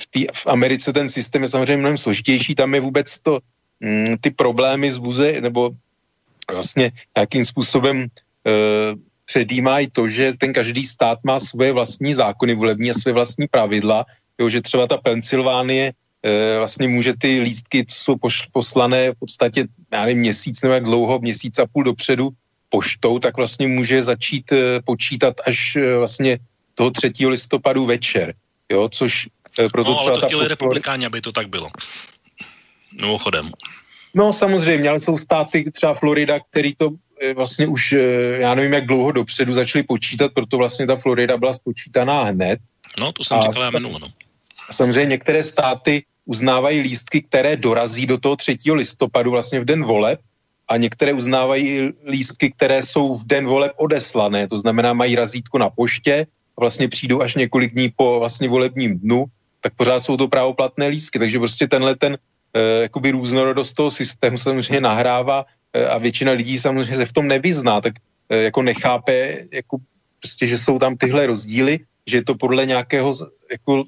v, tý, v Americe ten systém je samozřejmě mnohem složitější, tam je vůbec to mm, ty problémy zbuze, nebo vlastně nějakým způsobem e, předjímají to, že ten každý stát má svoje vlastní zákony volební a své vlastní pravidla, jo, že třeba ta Pensylvánie e, vlastně může ty lístky, co jsou poš, poslané v podstatě, já nevím, měsíc nebo jak dlouho, měsíc a půl dopředu poštou, tak vlastně může začít e, počítat až e, vlastně toho 3. listopadu večer, jo, což e, proto no, ale třeba to chtěli ta republikáni, aby to tak bylo. Mimochodem. No samozřejmě, ale jsou státy, třeba Florida, který to vlastně už, eh, já nevím, jak dlouho dopředu začali počítat, proto vlastně ta Florida byla spočítaná hned. No, to jsem a, říkal já minule, no. Samozřejmě některé státy uznávají lístky, které dorazí do toho 3. listopadu vlastně v den voleb a některé uznávají lístky, které jsou v den voleb odeslané, to znamená mají razítko na poště a vlastně přijdou až několik dní po vlastně volebním dnu, tak pořád jsou to právoplatné lístky, takže prostě tenhle ten Eh, jakoby různorodost toho systému samozřejmě nahrává eh, a většina lidí samozřejmě se v tom nevyzná, tak eh, jako nechápe, jako prostě, že jsou tam tyhle rozdíly, že je to podle nějakého jako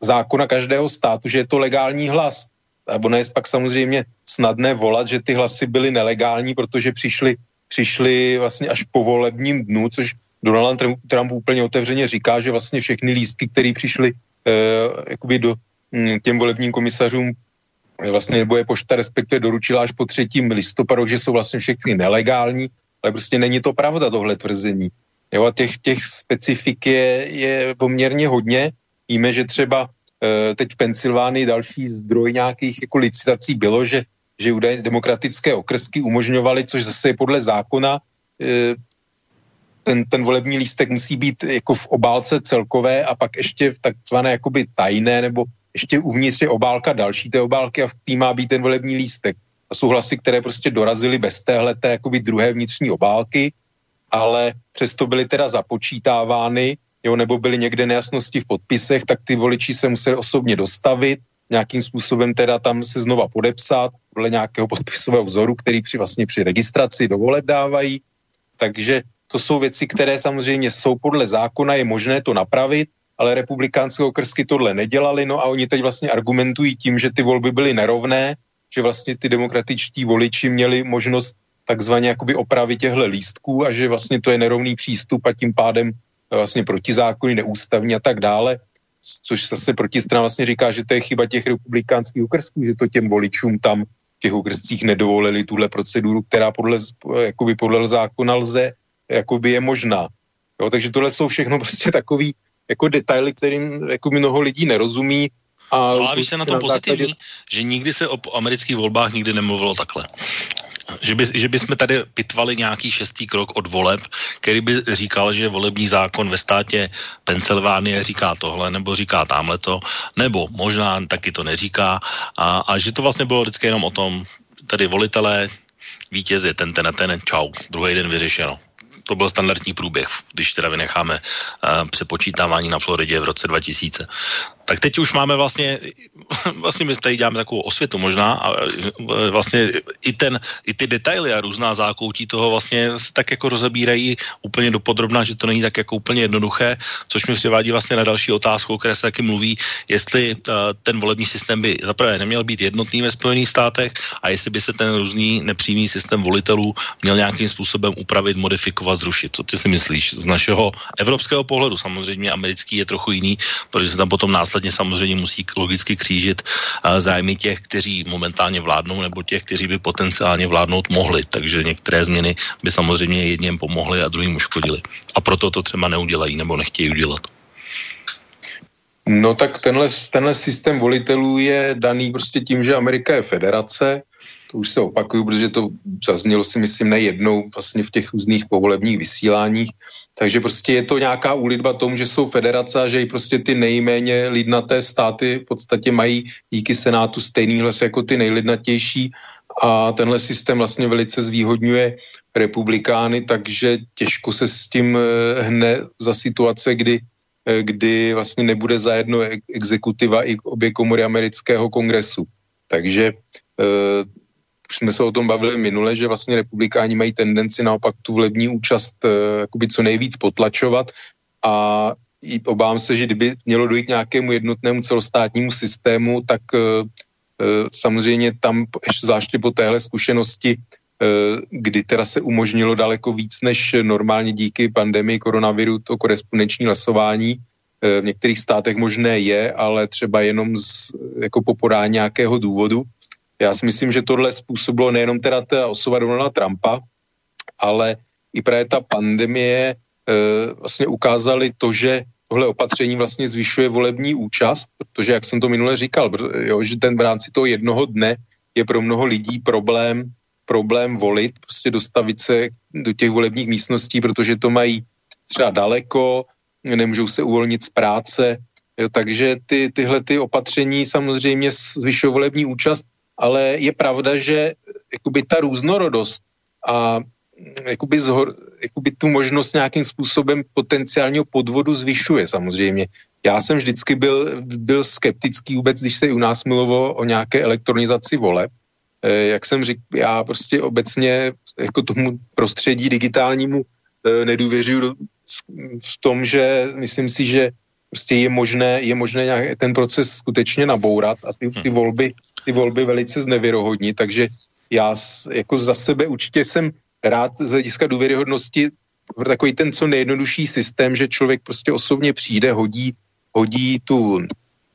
zákona každého státu, že je to legální hlas. A ono je pak samozřejmě snadné volat, že ty hlasy byly nelegální, protože přišly, přišly vlastně až po volebním dnu, což Donald Trump, Trump úplně otevřeně říká, že vlastně všechny lístky, které přišly eh, jakoby do hm, těm volebním komisařům vlastně, nebo je pošta respektive doručila až po třetím listopadu, že jsou vlastně všechny nelegální, ale prostě není to pravda tohle tvrzení. Jo, a těch, těch specifik je, je poměrně hodně. Víme, že třeba e, teď v Pensylvánii další zdroj nějakých jako licitací bylo, že, že údajně demokratické okresky umožňovaly, což zase je podle zákona, e, ten, ten volební lístek musí být jako v obálce celkové a pak ještě v takzvané jakoby tajné nebo ještě uvnitř je obálka další té obálky a v tým má být ten volební lístek. A jsou hlasy, které prostě dorazily bez téhle té jakoby druhé vnitřní obálky, ale přesto byly teda započítávány, jo, nebo byly někde nejasnosti v podpisech, tak ty voliči se museli osobně dostavit, nějakým způsobem teda tam se znova podepsat podle nějakého podpisového vzoru, který při vlastně při registraci do voleb dávají. takže to jsou věci, které samozřejmě jsou podle zákona, je možné to napravit, ale republikánské okrsky tohle nedělali, no a oni teď vlastně argumentují tím, že ty volby byly nerovné, že vlastně ty demokratičtí voliči měli možnost takzvaně jakoby opravit těchto lístků a že vlastně to je nerovný přístup a tím pádem vlastně protizákonný, neústavní a tak dále, což zase protistrana vlastně říká, že to je chyba těch republikánských okrsků, že to těm voličům tam v těch okrscích nedovolili tuhle proceduru, která podle, jakoby podle zákona lze, jakoby je možná. Jo, takže tohle jsou všechno prostě takový jako detaily, kterým jako mnoho lidí nerozumí. A no a víš se na tom pozitivní, základě... že nikdy se o amerických volbách nikdy nemluvilo takhle. Že by, že by jsme tady pitvali nějaký šestý krok od voleb, který by říkal, že volební zákon ve státě Pensylvánie říká tohle, nebo říká tamhle to, nebo možná taky to neříká. A, a že to vlastně bylo vždycky jenom o tom, tady volitelé, vítěz je ten, ten a ten, čau, druhý den vyřešeno to byl standardní průběh, když teda vynecháme uh, přepočítávání na Floridě v roce 2000 tak teď už máme vlastně, vlastně my tady děláme takovou osvětu možná a e, vlastně i, ten, i ty detaily a různá zákoutí toho vlastně se tak jako rozebírají úplně do podrobna, že to není tak jako úplně jednoduché, což mi přivádí vlastně na další otázku, o které se taky mluví, jestli uh, ten volební systém by zaprvé neměl být jednotný ve Spojených státech a jestli by se ten různý nepřímý systém volitelů měl nějakým způsobem upravit, modifikovat, zrušit. Co ty si myslíš z našeho evropského pohledu? Samozřejmě americký je trochu jiný, protože se tam potom nás následně samozřejmě musí logicky křížit zájmy těch, kteří momentálně vládnou, nebo těch, kteří by potenciálně vládnout mohli. Takže některé změny by samozřejmě jedním pomohly a druhým uškodili. A proto to třeba neudělají nebo nechtějí udělat. No tak tenhle, tenhle systém volitelů je daný prostě tím, že Amerika je federace, to už se opakuju, protože to zaznělo si myslím nejednou vlastně v těch různých povolebních vysíláních, takže prostě je to nějaká úlitba tomu, že jsou federace a že i prostě ty nejméně lidnaté státy v podstatě mají díky Senátu stejný hlas jako ty nejlidnatější a tenhle systém vlastně velice zvýhodňuje republikány, takže těžko se s tím eh, hne za situace, kdy, eh, kdy vlastně nebude zajedno exekutiva i obě komory amerického kongresu. Takže eh, už jsme se o tom bavili minule, že vlastně republikáni mají tendenci naopak tu volební účast uh, jakoby co nejvíc potlačovat. A obávám se, že kdyby mělo dojít nějakému jednotnému celostátnímu systému, tak uh, samozřejmě tam, zvláště po téhle zkušenosti, kdy teda se umožnilo daleko víc než normálně díky pandemii koronaviru to korespondenční hlasování, v některých státech možné je, ale třeba jenom z, jako po podání nějakého důvodu, já si myslím, že tohle způsobilo nejenom teda ta osoba Donalda Trumpa, ale i právě ta pandemie e, vlastně ukázali to, že tohle opatření vlastně zvyšuje volební účast, protože, jak jsem to minule říkal, jo, že ten v rámci toho jednoho dne je pro mnoho lidí problém, problém volit, prostě dostavit se do těch volebních místností, protože to mají třeba daleko, nemůžou se uvolnit z práce, jo, takže ty, tyhle ty opatření samozřejmě zvyšují volební účast ale je pravda, že jakoby ta různorodost a jakoby, zhor, jakoby tu možnost nějakým způsobem potenciálního podvodu zvyšuje samozřejmě. Já jsem vždycky byl, byl skeptický vůbec, když se u nás mluvilo o nějaké elektronizaci voleb. E, jak jsem říkal, já prostě obecně jako tomu prostředí digitálnímu e, nedůvěřuju v tom, že myslím si, že prostě je možné, je možné nějak ten proces skutečně nabourat a ty, ty hm. volby ty volby velice znevěrohodní, takže já jako za sebe určitě jsem rád z hlediska důvěryhodnosti takový ten co nejjednodušší systém, že člověk prostě osobně přijde, hodí, hodí tu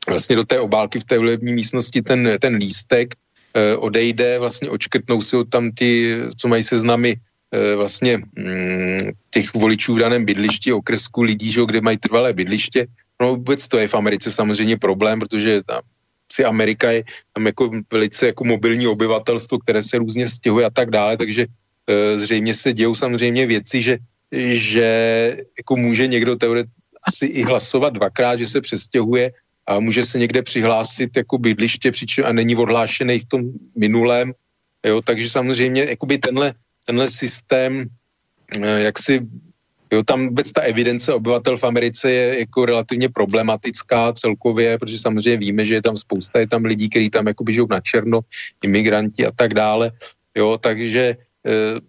vlastně do té obálky v té volební místnosti ten, ten lístek, e, odejde, vlastně očkrtnou si ho tam ty, co mají seznamy e, vlastně mm, těch voličů v daném bydlišti, okresku lidí, že, kde mají trvalé bydliště. No vůbec to je v Americe samozřejmě problém, protože tam si Amerika je tam jako velice jako mobilní obyvatelstvo, které se různě stěhuje a tak dále, takže e, zřejmě se dějou samozřejmě věci, že, že jako může někdo teoret asi i hlasovat dvakrát, že se přestěhuje a může se někde přihlásit jako bydliště přičem a není odhlášený v tom minulém, jo, takže samozřejmě jakoby tenhle, tenhle systém e, jak si Jo, tam vůbec ta evidence obyvatel v Americe je jako relativně problematická celkově, protože samozřejmě víme, že je tam spousta, je tam lidí, kteří tam jakoby žijou na černo, imigranti a tak dále. Jo, takže e,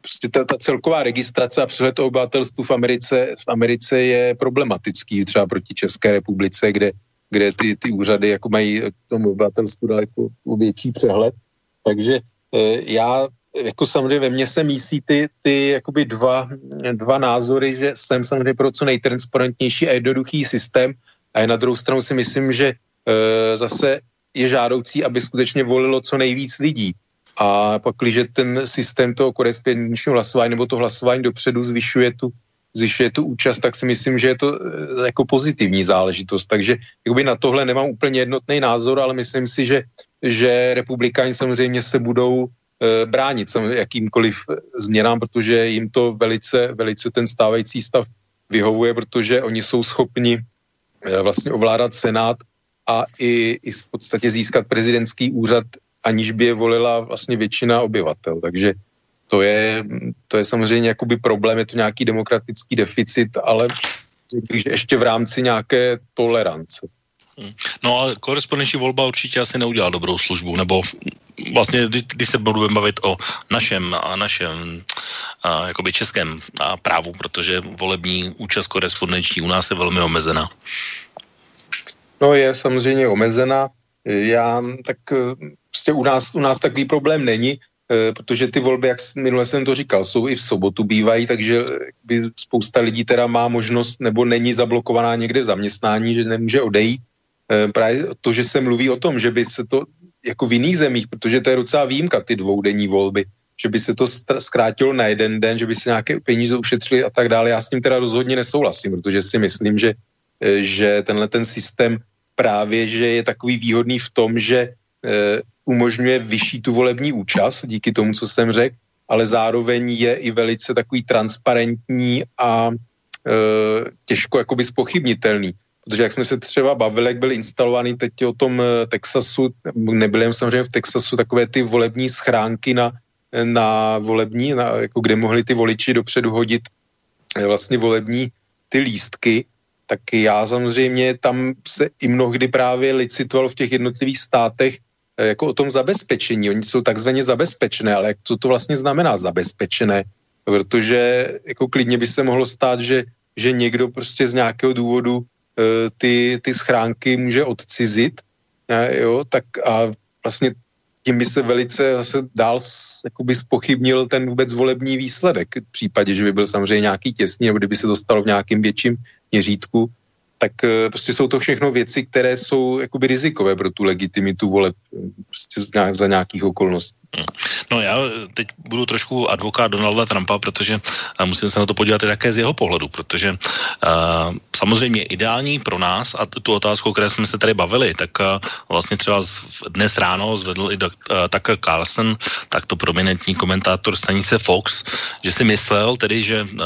prostě ta, ta celková registrace a přehled o obyvatelstvu v Americe, v Americe je problematický třeba proti České republice, kde, kde ty, ty úřady jako mají k tomu obyvatelstvu daleko větší přehled. Takže eh, já jako samozřejmě ve mně se mísí ty, ty jakoby dva, dva názory, že jsem samozřejmě pro co nejtransparentnější a jednoduchý systém a na druhou stranu si myslím, že e, zase je žádoucí, aby skutečně volilo co nejvíc lidí. A pak, když ten systém toho korespondenčního hlasování nebo to hlasování dopředu zvyšuje tu, zvyšuje tu účast, tak si myslím, že je to e, jako pozitivní záležitost. Takže jakoby na tohle nemám úplně jednotný názor, ale myslím si, že, že republikáni samozřejmě se budou bránit jakýmkoliv změnám, protože jim to velice, velice ten stávající stav vyhovuje, protože oni jsou schopni e, vlastně ovládat Senát a i, i v podstatě získat prezidentský úřad, aniž by je volila vlastně většina obyvatel. Takže to je, to je samozřejmě jakoby problém, je to nějaký demokratický deficit, ale když ještě v rámci nějaké tolerance. Hmm. No a korespondenční volba určitě asi neudělá dobrou službu, nebo vlastně, když se budeme bavit o našem a našem a, jakoby českém a právu, protože volební účast korespondenční u nás je velmi omezená. No je samozřejmě omezená. Já tak prostě u nás, u nás takový problém není, eh, protože ty volby, jak minule jsem to říkal, jsou i v sobotu bývají, takže by spousta lidí teda má možnost nebo není zablokovaná někde v zaměstnání, že nemůže odejít. Eh, právě to, že se mluví o tom, že by se to jako v jiných zemích, protože to je docela výjimka, ty dvoudenní volby, že by se to zkrátilo na jeden den, že by se nějaké peníze ušetřili a tak dále. Já s tím teda rozhodně nesouhlasím, protože si myslím, že Eh, že tenhle ten systém právě, že je takový výhodný v tom, že eh, umožňuje vyšší tu volební účast díky tomu, co jsem řekl, ale zároveň je i velice takový transparentní a eh, těžko jakoby spochybnitelný. Protože jak jsme se třeba bavili, jak byl instalovaný teď o tom Texasu, nebyly jen samozřejmě v Texasu takové ty volební schránky na, na volební, na, jako kde mohli ty voliči dopředu hodit vlastně volební ty lístky, tak já samozřejmě tam se i mnohdy právě licitoval v těch jednotlivých státech eh, jako o tom zabezpečení. Oni jsou takzvaně zabezpečené, ale jak to, vlastně znamená zabezpečené? Protože jako klidně by se mohlo stát, že, že někdo prostě z nějakého důvodu ty, ty schránky může odcizit, jo, tak a vlastně tím by se velice zase dál jakoby spochybnil ten vůbec volební výsledek v případě, že by byl samozřejmě nějaký těsný, nebo kdyby se dostalo v nějakým větším měřítku, tak eh, prostě jsou to všechno věci, které jsou jakoby rizikové pro tu legitimitu voleb prostě za nějakých okolností. Hmm. No já teď budu trošku advokát Donalda Trumpa, protože musím se na to podívat i také z jeho pohledu, protože uh, samozřejmě ideální pro nás a tu otázku, o které jsme se tady bavili, tak uh, vlastně třeba z, dnes ráno zvedl i uh, Tucker Carlson, tak to prominentní komentátor stanice Fox, že si myslel tedy, že uh,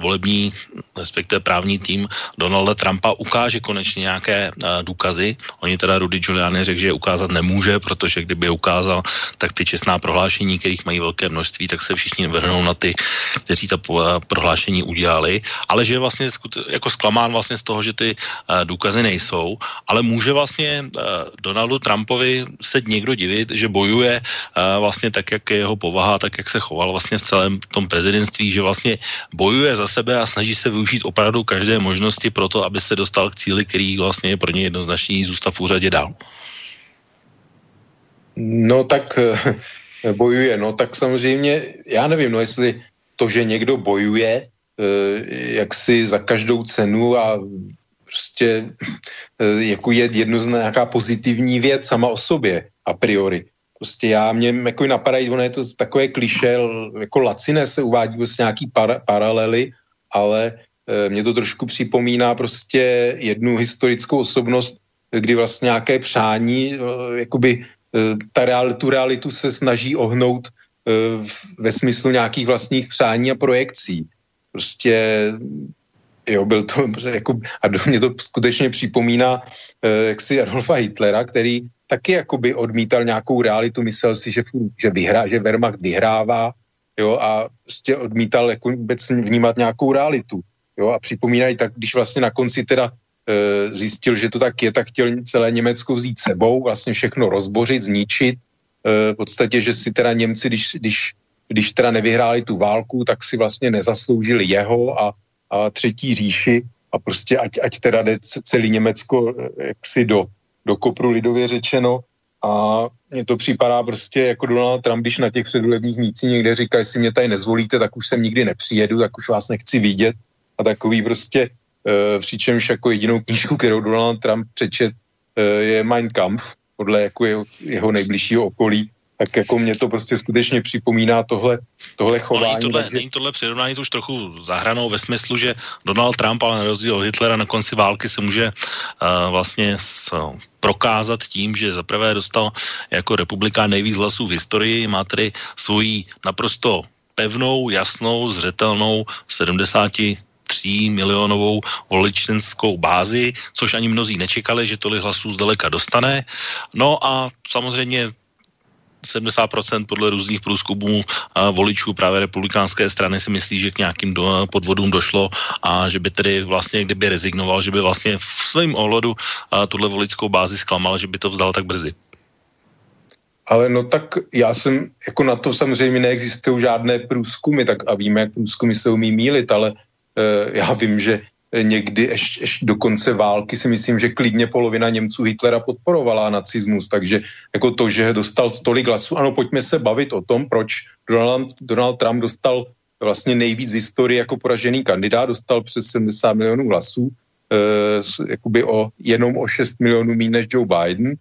volební, respektive právní tým Donalda Trumpa ukáže konečně nějaké uh, důkazy. Oni teda Rudy Giuliani řekl, že je ukázat nemůže, protože kdyby je ukázal, tak ty čestná prohlášení, kterých mají velké množství, tak se všichni vrhnou na ty, kteří ta prohlášení udělali, ale že je vlastně jako zklamán vlastně z toho, že ty uh, důkazy nejsou, ale může vlastně uh, Donaldu Trumpovi se někdo divit, že bojuje uh, vlastně tak, jak je jeho povaha, tak, jak se choval vlastně v celém tom prezidentství, že vlastně bojuje za sebe a snaží se využít opravdu každé možnosti pro to, aby se dostal k cíli, který vlastně je pro ně jednoznačný zůstav v úřadě dál. No tak eh, bojuje, no tak samozřejmě, já nevím, no jestli to, že někdo bojuje, eh, jak si za každou cenu a prostě eh, jako je jedno nějaká pozitivní věc sama o sobě a priori. Prostě já, mě jako napadají, ono je to takové kliše, jako laciné se uvádí prostě nějaký par, paralely, ale mě to trošku připomíná prostě jednu historickou osobnost, kdy vlastně nějaké přání, jakoby ta real, tu realitu se snaží ohnout eh, ve smyslu nějakých vlastních přání a projekcí. Prostě jo, byl to jako, a mě to skutečně připomíná eh, jak si Adolfa Hitlera, který taky jakoby odmítal nějakou realitu, myslel si, že, že, vyhrá, že Wehrmacht vyhrává, jo, a prostě odmítal jako vůbec vnímat nějakou realitu, jo, a připomínají tak, když vlastně na konci teda Eh, zjistil, že to tak je, tak chtěl celé Německo vzít sebou, vlastně všechno rozbořit, zničit. Eh, v podstatě, že si teda Němci, když, když když teda nevyhráli tu válku, tak si vlastně nezasloužili jeho a, a třetí říši. A prostě ať, ať teda jde celý Německo jaksi do, do kopru lidově řečeno. A mně to připadá prostě jako Donald Trump, když na těch předvolebních mících někde říká, jestli mě tady nezvolíte, tak už sem nikdy nepřijedu, tak už vás nechci vidět. A takový prostě, e, přičemž jako jedinou knížku, kterou Donald Trump přečet, e, je Mein Kampf, podle jako jeho, jeho nejbližšího okolí, tak jako mě to prostě skutečně připomíná tohle, tohle chování. No, není, tohle, takže... není tohle přirovnání to už trochu zahranou ve smyslu, že Donald Trump, ale na rozdíl od Hitlera na konci války se může uh, vlastně s, uh, prokázat tím, že zaprvé dostal jako republikán nejvíc hlasů v historii, má tedy svoji naprosto pevnou, jasnou, zřetelnou 70 3 milionovou voličenskou bázi, což ani mnozí nečekali, že tolik hlasů zdaleka dostane. No a samozřejmě 70% podle různých průzkumů voličů právě republikánské strany si myslí, že k nějakým do, podvodům došlo a že by tedy vlastně, kdyby rezignoval, že by vlastně v svém ohledu tuhle voličskou bázi zklamal, že by to vzdal tak brzy. Ale no tak já jsem, jako na to samozřejmě neexistují žádné průzkumy, tak a víme, jak průzkumy se umí mílit, ale já vím, že někdy ještě, ještě do konce války si myslím, že klidně polovina Němců Hitlera podporovala nacismus, takže jako to, že dostal tolik hlasů, ano, pojďme se bavit o tom, proč Donald, Donald Trump dostal vlastně nejvíc v historii jako poražený kandidát, dostal přes 70 milionů hlasů, eh, jakoby o, jenom o 6 milionů méně než Joe Biden.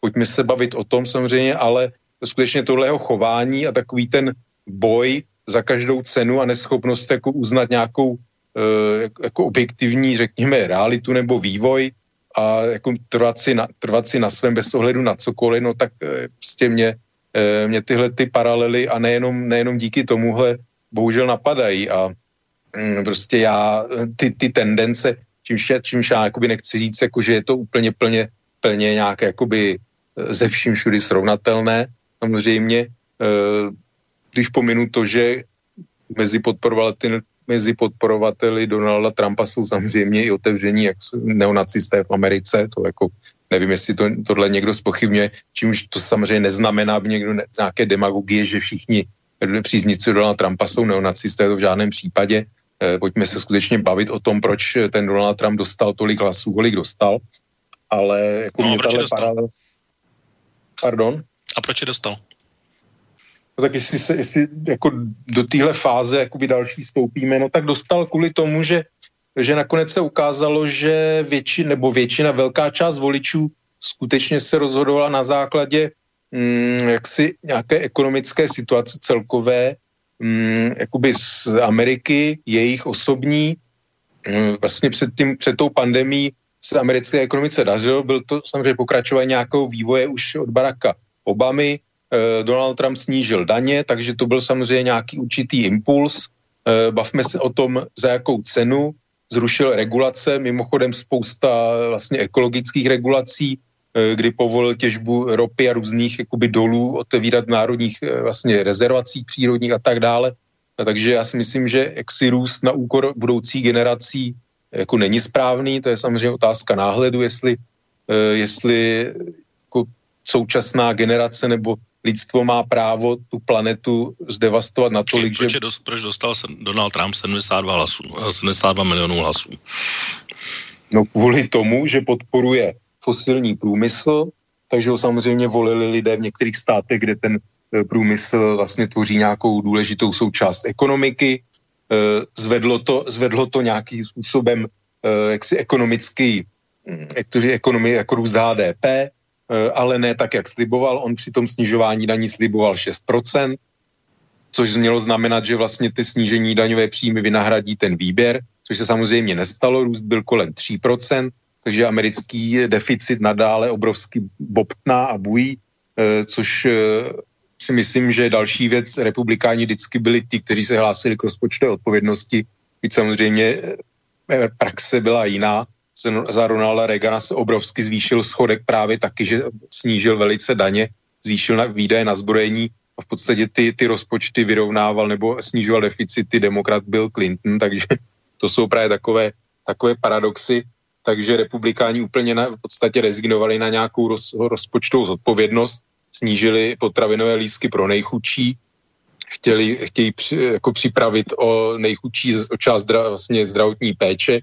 Pojďme se bavit o tom samozřejmě, ale skutečně tohle jeho chování a takový ten boj za každou cenu a neschopnost jako uznat nějakou Eh, jako objektivní, řekněme, realitu nebo vývoj a jako trvat si na, trvat si na svém bez ohledu na cokoliv, no tak eh, prostě mě, eh, mě tyhle ty paralely a nejenom, nejenom díky tomuhle bohužel napadají a mm, prostě já ty, ty tendence, čímž, čímž já jakoby nechci říct, jako, že je to úplně plně, plně nějak jakoby ze vším všudy srovnatelné, samozřejmě, když pominu to, že mezi podporovateli, mezi podporovateli Donalda Trumpa jsou samozřejmě i otevření jak neonacisté v Americe, to jako nevím, jestli to, tohle někdo spochybně, čímž to samozřejmě neznamená, aby někdo ne, nějaké demagogie, že všichni příznici Donalda Trumpa jsou neonacisté, to v žádném případě. E, pojďme se skutečně bavit o tom, proč ten Donald Trump dostal tolik hlasů, kolik dostal, ale jako no, mě proč dostal? Paralel... Pardon? A proč je dostal? No tak jestli, se, jestli jako do téhle fáze jakoby další stoupíme, no tak dostal kvůli tomu, že, že nakonec se ukázalo, že většina, nebo většina, velká část voličů skutečně se rozhodovala na základě mm, jaksi nějaké ekonomické situace celkové, mm, jakoby z Ameriky, jejich osobní, mm, vlastně před, tím, před tou pandemí se americké ekonomice dařilo, byl to samozřejmě pokračování nějakého vývoje už od Baracka Obamy, Donald Trump snížil daně, takže to byl samozřejmě nějaký určitý impuls. Eh, bavme se o tom, za jakou cenu. Zrušil regulace, mimochodem spousta vlastně ekologických regulací, eh, kdy povolil těžbu ropy a různých jakoby dolů otevírat v národních vlastně rezervacích přírodních a tak dále. A takže já si myslím, že jaksi růst na úkor budoucí generací jako není správný, to je samozřejmě otázka náhledu, jestli, jestli jako současná generace nebo lidstvo má právo tu planetu zdevastovat natolik, proč, že... Proč, proč dostal Donald Trump 72 hlasů, 72 milionů hlasů? No kvůli tomu, že podporuje fosilní průmysl, takže ho samozřejmě volili lidé v některých státech, kde ten eh, průmysl vlastně tvoří nějakou důležitou součást ekonomiky. Eh, zvedlo to, zvedlo to nějakým způsobem eh, jaksi ekonomický, hm, jak to, ekonomii, jako růst HDP, Eh, ale ne tak, jak sliboval. On při tom snižování daní sliboval 6%, což mělo znamenat, že vlastně ty snížení daňové příjmy vynahradí ten výběr, což se samozřejmě nestalo, růst byl kolem 3%, takže americký deficit nadále obrovský bobtná a bují, eh, což eh, si myslím, že další věc, republikáni vždycky byli ti, kteří se hlásili k rozpočtové odpovědnosti, byť samozřejmě praxe byla jiná, za Ronalda Reagana se obrovsky zvýšil schodek právě taky, že snížil velice daně, zvýšil na, výdaje na zbrojení a v podstatě ty, ty rozpočty vyrovnával nebo snižoval deficity demokrat Bill Clinton, takže to jsou právě takové, takové paradoxy. Takže republikáni úplně na, v podstatě rezignovali na nějakou roz, rozpočtovou zodpovědnost, snížili potravinové lísky pro nejchudší, chtěli, chtějí při, jako připravit o nejchudší o část zdra, vlastně zdravotní péče,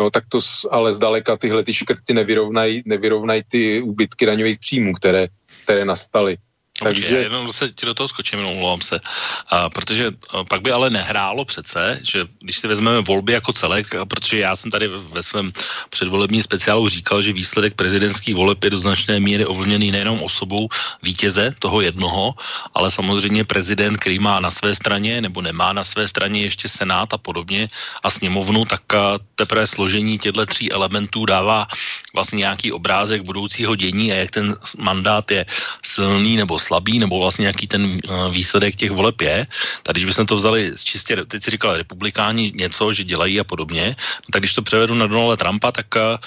no tak to ale zdaleka tyhle ty škrty nevyrovnají nevyrovnaj ty úbytky daňových příjmů, které, které nastaly. Takže... Počkej, jenom se ti do toho skočím, jenom omlouvám se. A, protože a, pak by ale nehrálo přece, že když si vezmeme volby jako celek, a protože já jsem tady ve svém předvolebním speciálu říkal, že výsledek prezidentských voleb je do značné míry ovlivněný nejenom osobou vítěze, toho jednoho, ale samozřejmě prezident, který má na své straně nebo nemá na své straně ještě senát a podobně a sněmovnu, tak a teprve složení těchto tří elementů dává vlastně nějaký obrázek budoucího dění a jak ten mandát je silný nebo slabý, nebo vlastně nějaký ten uh, výsledek těch voleb je. Tak když bychom to vzali z čistě, teď si říkal, republikáni něco, že dělají a podobně, no, tak když to převedu na Donalda Trumpa, tak uh,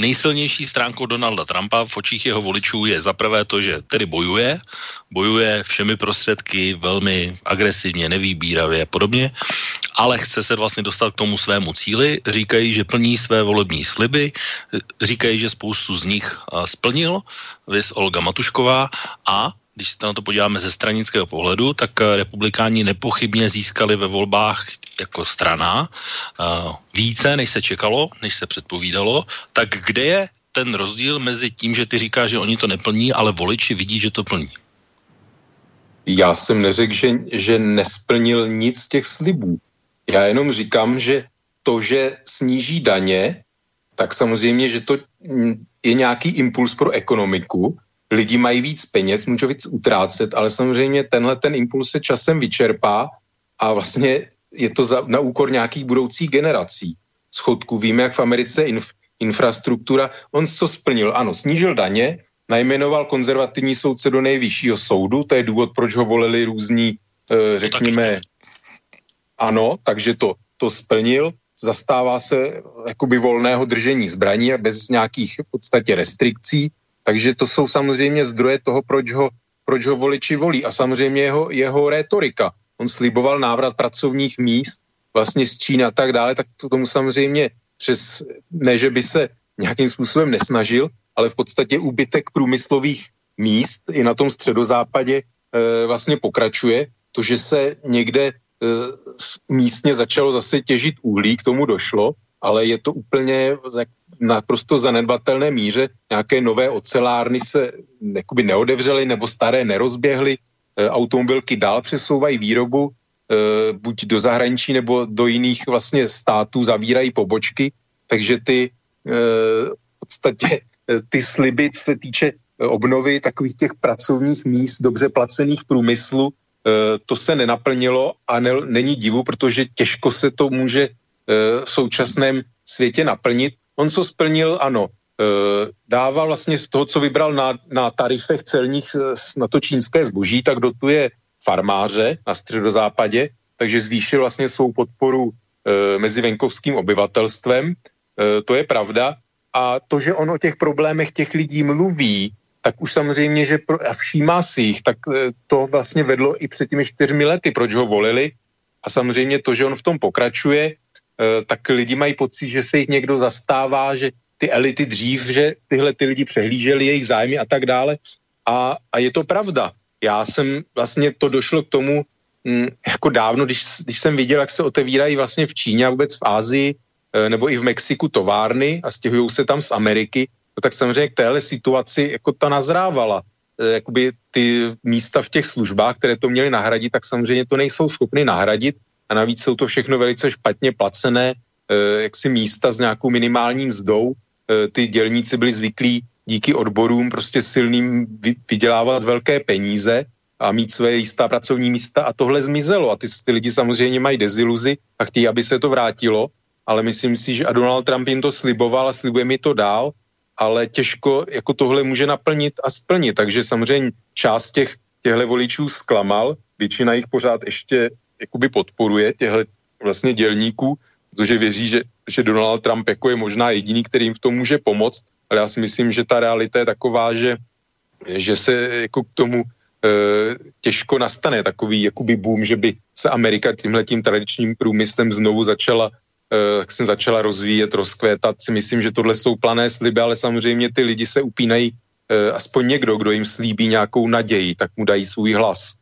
nejsilnější stránkou Donalda Trumpa v očích jeho voličů je zaprvé to, že tedy bojuje, bojuje všemi prostředky velmi agresivně, nevýbíravě a podobně, ale chce se vlastně dostat k tomu svému cíli, říkají, že plní své volební sliby, říkají, že spoustu z nich splnil, vys Olga Matušková a když se na to podíváme ze stranického pohledu, tak eh, republikáni nepochybně získali ve volbách jako strana uh, více, než se čekalo, než se předpovídalo. Tak kde je ten rozdíl mezi tím, že ty říkáš, že oni to neplní, ale voliči vidí, že to plní? Já jsem neřekl, že, že nesplnil nic z těch slibů. Já jenom říkám, že to, že sníží daně, tak samozřejmě, že to je nějaký impuls pro ekonomiku, lidi mají víc peněz, můžou víc utrácet, ale samozřejmě tenhle ten impuls se časem vyčerpá a vlastně je to za, na úkor nějakých budoucích generací. Schodku víme, jak v Americe inf, infrastruktura, on co splnil? Ano, snížil daně, najmenoval konzervativní soudce do nejvyššího soudu, to je důvod, proč ho volili různí, e, řekněme, ano, takže to, to splnil, zastává se jakoby volného držení zbraní a bez nějakých v podstatě restrikcí, takže to jsou samozřejmě zdroje toho, proč ho, proč ho voliči volí. A samozřejmě jeho, jeho retorika. On sliboval návrat pracovních míst vlastně z Číny a tak dále, tak to tomu samozřejmě přes, ne, že by se nějakým způsobem nesnažil, ale v podstatě úbytek průmyslových míst i na tom středozápadě e, vlastně pokračuje. To, že se někde e, místně začalo zase těžit uhlí, k tomu došlo, ale je to úplně naprosto zanedbatelné míře. Nějaké nové ocelárny se jakoby neodevřely nebo staré nerozběhly. E, automobilky dál přesouvají výrobu, e, buď do zahraničí nebo do jiných vlastně států zavírají pobočky, takže ty e, v podstatě ty sliby, co se týče obnovy takových těch pracovních míst, dobře placených průmyslu, to se nenaplnilo a ne, není divu, protože těžko se to může v současném světě naplnit. On co splnil, ano, e, dává vlastně z toho, co vybral na, na tarifech celních e, na to čínské zboží, tak dotuje farmáře na středozápadě, takže zvýšil vlastně svou podporu e, mezi venkovským obyvatelstvem. To je pravda. A to, že on o těch problémech těch lidí mluví, tak už samozřejmě, že pro, a všímá si jich, tak to vlastně vedlo i před těmi čtyřmi lety, proč ho volili. A samozřejmě to, že on v tom pokračuje, tak lidi mají pocit, že se jich někdo zastává, že ty elity dřív, že tyhle ty lidi přehlíželi jejich zájmy a tak dále. A, a je to pravda. Já jsem vlastně to došlo k tomu m, mm, jako dávno, když, když jsem viděl, jak se otevírají vlastně v Číně a vůbec v Ázii e, nebo i v Mexiku továrny a stěhují se tam z Ameriky, no tak samozřejmě k téhle situaci jako ta nazrávala. E, jakoby ty místa v těch službách, které to měly nahradit, tak samozřejmě to nejsou schopny nahradit a navíc jsou to všechno velice špatně placené eh, jaksi místa s nějakou minimální mzdou. Eh, ty dělníci byli zvyklí díky odborům prostě silným vydělávat velké peníze a mít své jistá pracovní místa. A tohle zmizelo. A ty, ty lidi samozřejmě mají deziluzi a chtějí, aby se to vrátilo, ale myslím si, že a Donald Trump jim to sliboval a slibuje mi to dál, ale těžko jako tohle může naplnit a splnit, takže samozřejmě část těch těchto voličů zklamal, většina jich pořád ještě jakoby podporuje těchto vlastně dělníků, protože věří, že, že Donald Trump jako je možná jediný, který jim v tom může pomoct, ale já si myslím, že ta realita je taková, že, že se jako k tomu e, těžko nastane takový jakoby boom, že by se Amerika tímhle tím tradičním průmyslem znovu začala e, jak jsem začala rozvíjet, rozkvétat. Si myslím, že tohle jsou plané sliby, ale samozřejmě ty lidi se upínají e, aspoň někdo, kdo jim slíbí nějakou naději, tak mu dají svůj hlas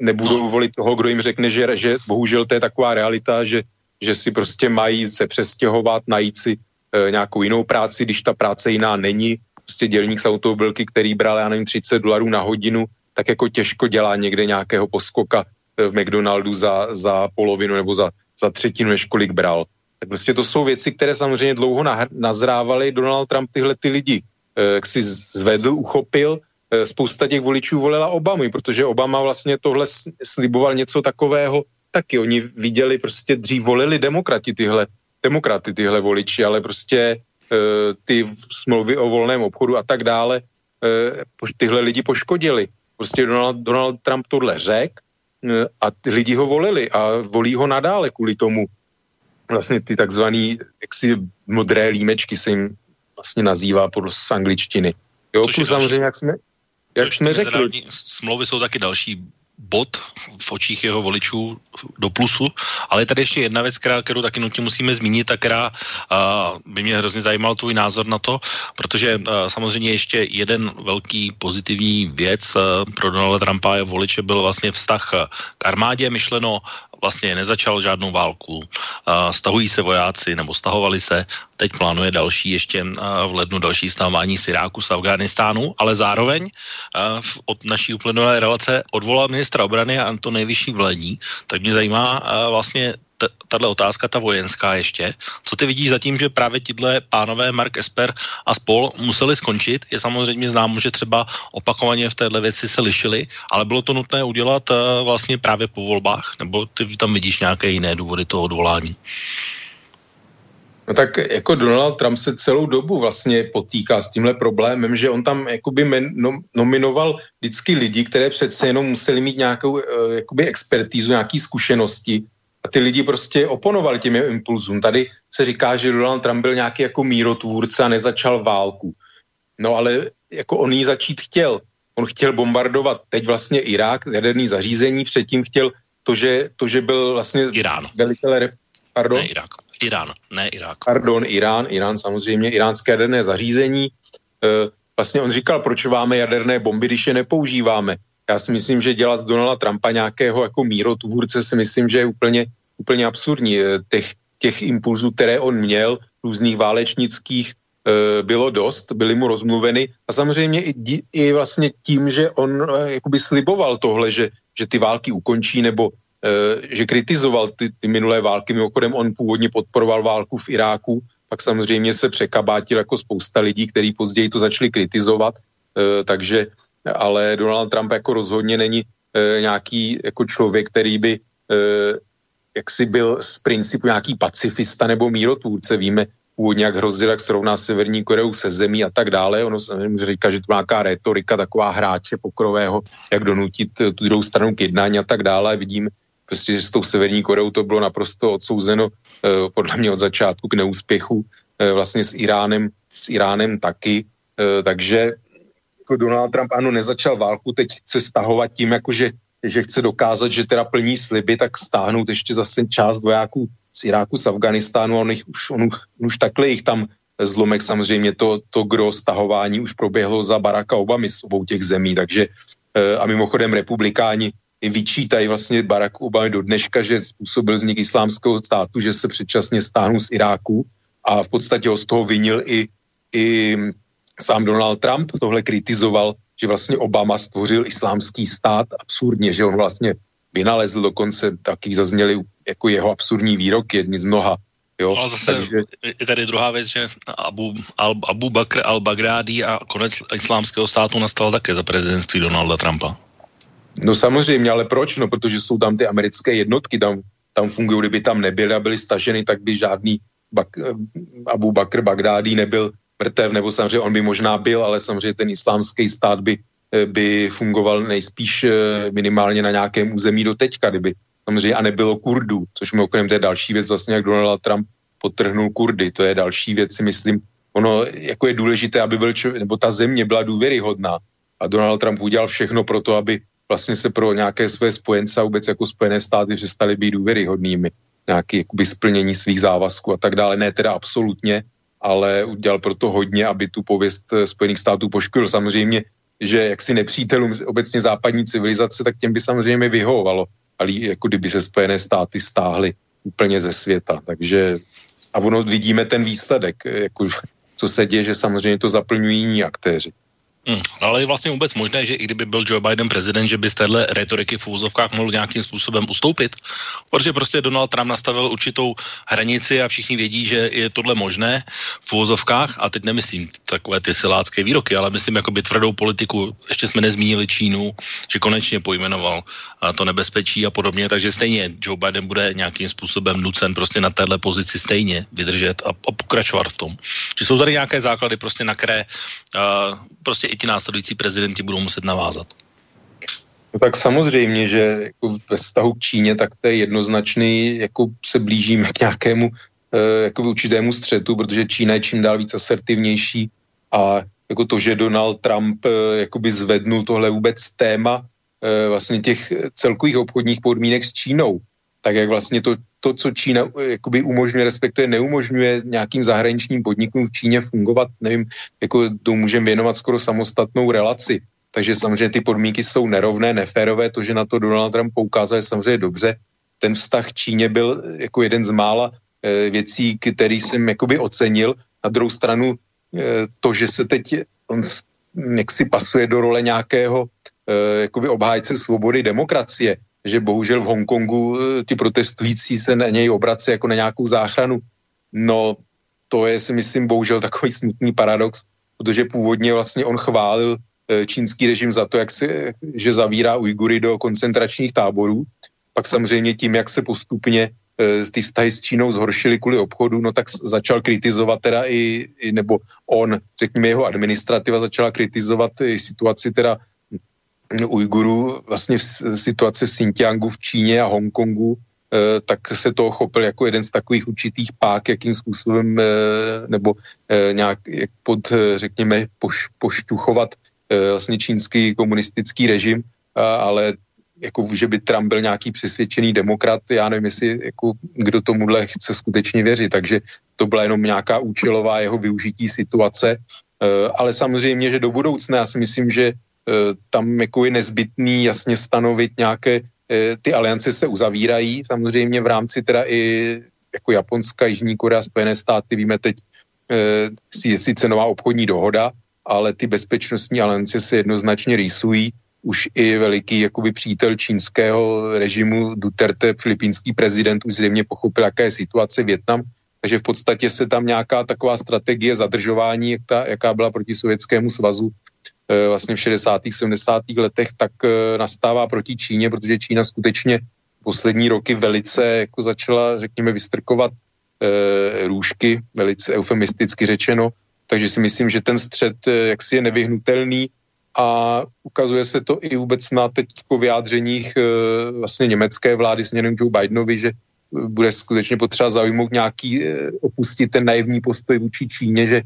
nebudou volit toho, kdo jim řekne, že, že bohužel to je taková realita, že, že si prostě mají se přestěhovat, najít si e, nějakou jinou práci, když ta práce jiná není. Prostě dělník z automobilky, který bral, já nevím, 30 dolarů na hodinu, tak jako těžko dělá někde nějakého poskoka e, v McDonaldu za, za polovinu nebo za, za třetinu, než kolik bral. Tak prostě to jsou věci, které samozřejmě dlouho nazrávaly. Donald Trump tyhle ty lidi e, jak si zvedl, uchopil, Eh, spousta těch voličů volila Obamu, protože Obama vlastně tohle sliboval něco takového taky. Oni viděli, prostě dřív volili demokrati tyhle, demokraty tyhle voliči, ale prostě uh, ty smlouvy o volném obchodu a tak dále uh, tyhle lidi poškodili. Prostě Donald, Donald Trump tohle řek uh, a ty lidi ho volili a volí ho nadále kvůli tomu. Vlastně ty takzvaný jaksi modré límečky se jim vlastně nazývá podle angličtiny. Jo, plus samozřejmě, jak jsme, jak jsme řekli. Smlouvy jsou taky další bod v očích jeho voličů do plusu, ale je tady ještě jedna věc, která, kterou taky nutně musíme zmínit a která uh, by mě hrozně zajímal tvůj názor na to, protože uh, samozřejmě ještě jeden velký pozitivní věc uh, pro Donalda Trumpa a voliče byl vlastně vztah k armádě, myšleno vlastně nezačal žádnou válku. Stahují se vojáci, nebo stahovali se, teď plánuje další ještě v lednu další stávání z Iráku, z Afganistánu, ale zároveň od naší uplynulé relace odvolal ministra obrany a to nejvyšší vlední, tak mě zajímá vlastně tahle otázka, ta vojenská ještě. Co ty vidíš zatím, že právě tyhle pánové Mark Esper a spol museli skončit? Je samozřejmě známo, že třeba opakovaně v téhle věci se lišili, ale bylo to nutné udělat uh, vlastně právě po volbách? Nebo ty tam vidíš nějaké jiné důvody toho odvolání? No tak jako Donald Trump se celou dobu vlastně potýká s tímhle problémem, že on tam jakoby men, nom, nominoval vždycky lidi, které přece jenom museli mít nějakou uh, jakoby expertízu, nějaký zkušenosti ty lidi prostě oponovali těm impulzům. Tady se říká, že Donald Trump byl nějaký jako mírotvůrce a nezačal válku. No ale jako on ji začít chtěl. On chtěl bombardovat teď vlastně Irák, jaderný zařízení, předtím chtěl to, že, to, že byl vlastně Irán. Velitele, pardon? Ne Irák. Irán, ne Irák. Pardon, Irán, Irán samozřejmě, iránské jaderné zařízení. E, vlastně on říkal, proč máme jaderné bomby, když je nepoužíváme já si myslím, že dělat z Donalda Trumpa nějakého jako mírotvůrce si myslím, že je úplně, úplně absurdní. Eh, těch, těch impulzů, které on měl, různých válečnických, eh, bylo dost, byly mu rozmluveny a samozřejmě i, i vlastně tím, že on eh, jakoby sliboval tohle, že, že ty války ukončí nebo že kritizoval ty, ty minulé války. Mimochodem on původně podporoval válku v Iráku, pak samozřejmě se překabátil jako spousta lidí, kteří později to začali kritizovat, takže ale Donald Trump jako rozhodně není e, nějaký jako člověk, který by e, jaksi byl z principu nějaký pacifista nebo mírotvůrce. Víme původně, jak hrozil, jak srovná Severní Koreu se zemí a tak dále. Ono se říká, že to má nějaká retorika, taková hráče pokrového, jak donutit tu druhou stranu k jednání a tak dále. Vidím, prostě, že s tou Severní Koreou to bylo naprosto odsouzeno eh, podle mě od začátku k neúspěchu, eh, vlastně s Iránem, s Iránem taky, eh, takže jako Donald Trump ano, nezačal válku, teď chce stahovat tím, jako že, chce dokázat, že teda plní sliby, tak stáhnout ještě zase část vojáků z Iráku, z Afganistánu, on, jich, už, on, on už takhle jich tam zlomek. Samozřejmě to, to gro stahování už proběhlo za Baracka Obamy z obou těch zemí, takže eh, a mimochodem republikáni vyčítají vlastně Barack Obama do dneška, že způsobil vznik islámského státu, že se předčasně stáhnul z Iráku a v podstatě ho z toho vinil i, i sám Donald Trump tohle kritizoval, že vlastně Obama stvořil islámský stát absurdně, že on vlastně vynalezl dokonce, taky zazněli jako jeho absurdní výrok, jedni z mnoha. Jo? Ale zase Takže... je tady druhá věc, že Abu, Al, Abu Bakr al-Baghdadi a konec islámského státu nastal také za prezidentství Donalda Trumpa. No samozřejmě, ale proč? No, protože jsou tam ty americké jednotky, tam, tam fungují, kdyby tam nebyly a byly staženy, tak by žádný Bak, Abu Bakr Bagdádi nebyl mrtev, nebo samozřejmě on by možná byl, ale samozřejmě ten islámský stát by, eh, by fungoval nejspíš eh, minimálně na nějakém území do teďka, kdyby samozřejmě a nebylo Kurdů, což mimochodem to je další věc, vlastně jak Donald Trump potrhnul Kurdy, to je další věc, si myslím, ono jako je důležité, aby byl člověk, nebo ta země byla důvěryhodná. A Donald Trump udělal všechno pro to, aby vlastně se pro nějaké své spojence a vůbec jako Spojené státy přestali být důvěryhodnými, jakoby splnění svých závazků a tak dále, ne teda absolutně, ale udělal proto hodně, aby tu pověst eh, Spojených států poškodil. Samozřejmě že jaksi nepřítelům obecně západní civilizace, tak těm by samozřejmě vyhovovalo, ale jako kdyby se Spojené státy stáhly úplně ze světa. Takže a ono vidíme ten výsledek, jako, co se děje, že samozřejmě to zaplňují jiní aktéři. Hmm, ale je vlastně vůbec možné, že i kdyby byl Joe Biden prezident, že by z téhle retoriky v úzovkách mohl nějakým způsobem ustoupit? Protože prostě Donald Trump nastavil určitou hranici a všichni vědí, že je tohle možné v úzovkách a teď nemyslím takové ty silácké výroky, ale myslím jakoby tvrdou politiku. Ještě jsme nezmínili Čínu, že konečně pojmenoval to nebezpečí a podobně, takže stejně Joe Biden bude nějakým způsobem nucen prostě na téhle pozici stejně vydržet a, a pokračovat v tom. Že jsou tady nějaké základy prostě na které uh, prostě i ti následující prezidenti budou muset navázat. No tak samozřejmě, že jako ve vztahu k Číně, tak to je jednoznačný, jako se blížíme k nějakému e, jako určitému střetu, protože Čína je čím dál víc asertivnější a jako to, že Donald Trump e, jakoby zvednul tohle vůbec téma e, vlastně těch celkových obchodních podmínek s Čínou, tak jak vlastně to, to co Čína jakoby umožňuje, respektive neumožňuje nějakým zahraničním podnikům v Číně fungovat, nevím, jako to můžeme věnovat skoro samostatnou relaci. Takže samozřejmě ty podmínky jsou nerovné, neférové, to, že na to Donald Trump poukázal, je samozřejmě dobře. Ten vztah Číně byl jako jeden z mála e, věcí, který jsem jakoby ocenil. Na druhou stranu e, to, že se teď on jak si pasuje do role nějakého e, jakoby obhájce svobody demokracie, že bohužel v Hongkongu eh, ty protestující se na něj obrací jako na nějakou záchranu. No, to je si myslím bohužel takový smutný paradox, protože původně vlastně on chválil eh, čínský režim za to, jak se, že zavírá Ujgury do koncentračních táborů. Pak samozřejmě tím, jak se postupně eh, ty vztahy s Čínou zhoršily kvůli obchodu, no tak začal kritizovat teda i, i nebo on, řekněme jeho administrativa začala kritizovat i situaci teda Ujgurů vlastně v situaci v Xinjiangu v Číně a Hongkongu, eh, tak se to chopil jako jeden z takových určitých pák, jakým způsobem eh, nebo eh, nějak pod, řekněme, poš, pošťuchovat vlastně čínský komunistický režim, ale jako, že by Trump byl nějaký přesvědčený demokrat, já nevím, jestli jako, kdo tomuhle chce skutečně věřit, takže to byla jenom nějaká účelová jeho využití situace, ale samozřejmě, že do budoucna já si myslím, že tam jako je nezbytný jasně stanovit nějaké, eh, ty aliance se uzavírají, samozřejmě v rámci teda i jako Japonska, Jižní Korea, Spojené státy, víme teď, eh, je sice nová obchodní dohoda, ale ty bezpečnostní aliance se jednoznačně rýsují. Už i veliký jakoby přítel čínského režimu Duterte, filipínský prezident, už zřejmě pochopil, jaká je situace Větnam, takže v podstatě se tam nějaká taková strategie zadržování, jak ta, jaká byla proti Sovětskému svazu, Eh, vlastně v 60. 70. letech, tak eh, nastává proti Číně, protože Čína skutečně poslední roky velice jako začala, řekněme, vystrkovat e, růžky, velice eufemisticky řečeno, takže si myslím, že ten střed jaksi je nevyhnutelný a ukazuje se to i vůbec na teď po vyjádřeních e, vlastně německé vlády směrem Joe Bidenovi, že bude skutečně potřeba zaujmout nějaký, opustit ten naivní postoj vůči Číně, že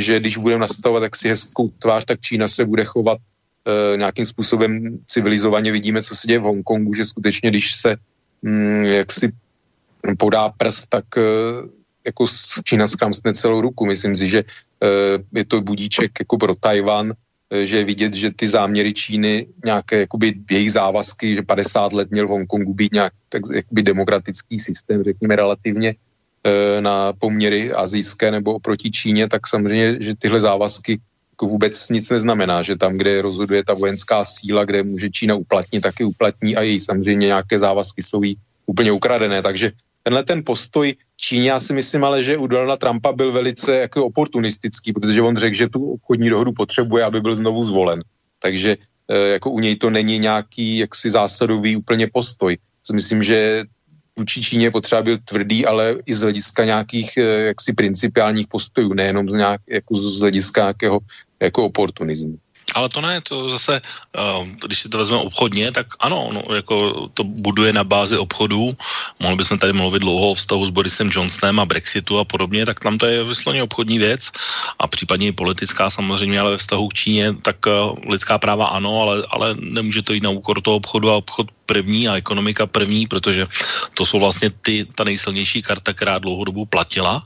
že když budeme nastavovat tak si hezkou tvář, tak Čína se bude chovat e, nějakým způsobem civilizovaně. Vidíme, co se děje v Hongkongu, že skutečně, když se mm, jak si podá prst, tak e, jako Čína skramstne celou ruku. Myslím si, že e, je to budíček jako pro Tajvan, e, že vidět, že ty záměry Číny, nějaké jakoby jejich závazky, že 50 let měl v Hongkongu být nějak tak, jakoby demokratický systém, řekněme relativně, na poměry azijské nebo oproti Číně, tak samozřejmě, že tyhle závazky vůbec nic neznamená, že tam, kde rozhoduje ta vojenská síla, kde může Čína uplatnit, taky uplatní a její samozřejmě nějaké závazky jsou jí úplně ukradené. Takže tenhle ten postoj Číně, já si myslím ale, že u Donalda Trumpa byl velice jako oportunistický, protože on řekl, že tu obchodní dohodu potřebuje, aby byl znovu zvolen. Takže e, jako u něj to není nějaký jaksi zásadový úplně postoj. Myslím, že vůči Číně potřeba byl tvrdý, ale i z hlediska nějakých eh, jaksi principiálních postojů, nejenom z, nějak, jako z hlediska nějakého jako oportunismu. Ale to ne, to zase, uh, když si to vezmeme obchodně, tak ano, no, jako to buduje na bázi obchodů. Mohli bychom tady mluvit dlouho o vztahu s Borisem Johnsonem a Brexitu a podobně, tak tam to je vysloně obchodní věc a případně i politická samozřejmě, ale ve vztahu k Číně, tak uh, lidská práva ano, ale, ale nemůže to jít na úkor toho obchodu a obchod první a ekonomika první, protože to jsou vlastně ty, ta nejsilnější karta, která dlouhodobu platila.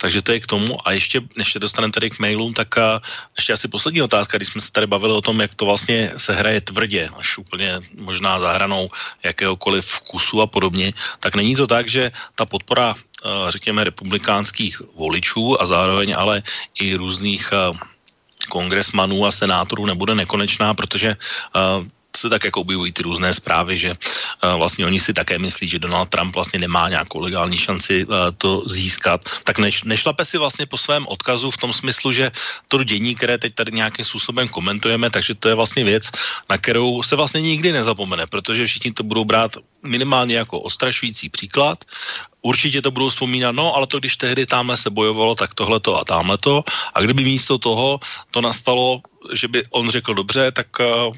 Takže to je k tomu. A ještě, než se dostaneme tady k mailům, tak a, ještě asi poslední otázka, když jsme se tady bavili o tom, jak to vlastně se hraje tvrdě, až úplně možná zahranou jakéhokoliv vkusu a podobně, tak není to tak, že ta podpora řekněme, republikánských voličů a zároveň ale i různých kongresmanů a senátorů nebude nekonečná, protože se tak jako objevují ty různé zprávy, že uh, vlastně oni si také myslí, že Donald Trump vlastně nemá nějakou legální šanci uh, to získat. Tak než, nešlape si vlastně po svém odkazu v tom smyslu, že to dění, které teď tady nějakým způsobem komentujeme, takže to je vlastně věc, na kterou se vlastně nikdy nezapomene, protože všichni to budou brát minimálně jako ostrašující příklad určitě to budou vzpomínat, no ale to když tehdy tamhle se bojovalo, tak tohle to a tamhle to. A kdyby místo toho to nastalo, že by on řekl dobře, tak uh,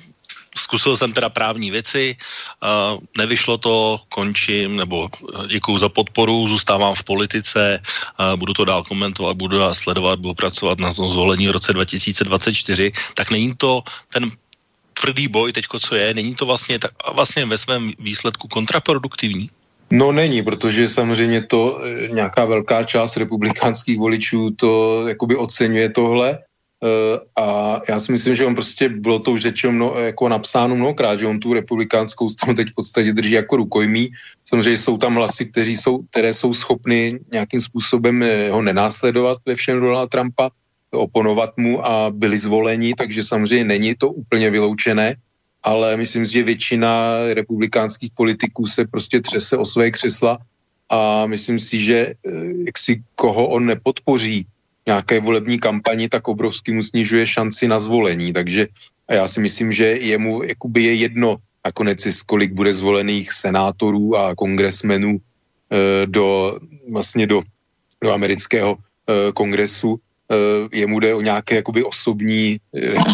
zkusil jsem teda právní věci, uh, nevyšlo to, končím, nebo děkuju za podporu, zůstávám v politice, uh, budu to dál komentovat, budu dál sledovat, budu pracovat na tom zvolení v roce 2024, tak není to ten tvrdý boj teďko, co je, není to vlastně, tak, vlastně ve svém výsledku kontraproduktivní? No není, protože samozřejmě to e, nějaká velká část republikánských voličů to jakoby oceňuje tohle a já si myslím, že on prostě, bylo to už řečeno mno, jako napsáno mnohokrát, že on tu republikánskou stranu teď v podstatě drží jako rukojmí. Samozřejmě jsou tam hlasy, kteří jsou, které jsou schopny nějakým způsobem eh, ho nenásledovat ve všem Donalda Trumpa, oponovat mu a byli zvoleni, takže samozřejmě není to úplně vyloučené, ale myslím si, že většina republikánských politiků se prostě třese o své křesla a myslím si, že eh, jak si koho on nepodpoří, nějaké volební kampani, tak obrovsky mu snižuje šanci na zvolení. Takže já si myslím, že jemu jakoby je jedno nakonec, kolik bude zvolených senátorů a kongresmenů e, do, vlastně do, do amerického e, kongresu. E, jemu jde o nějaké jakoby osobní,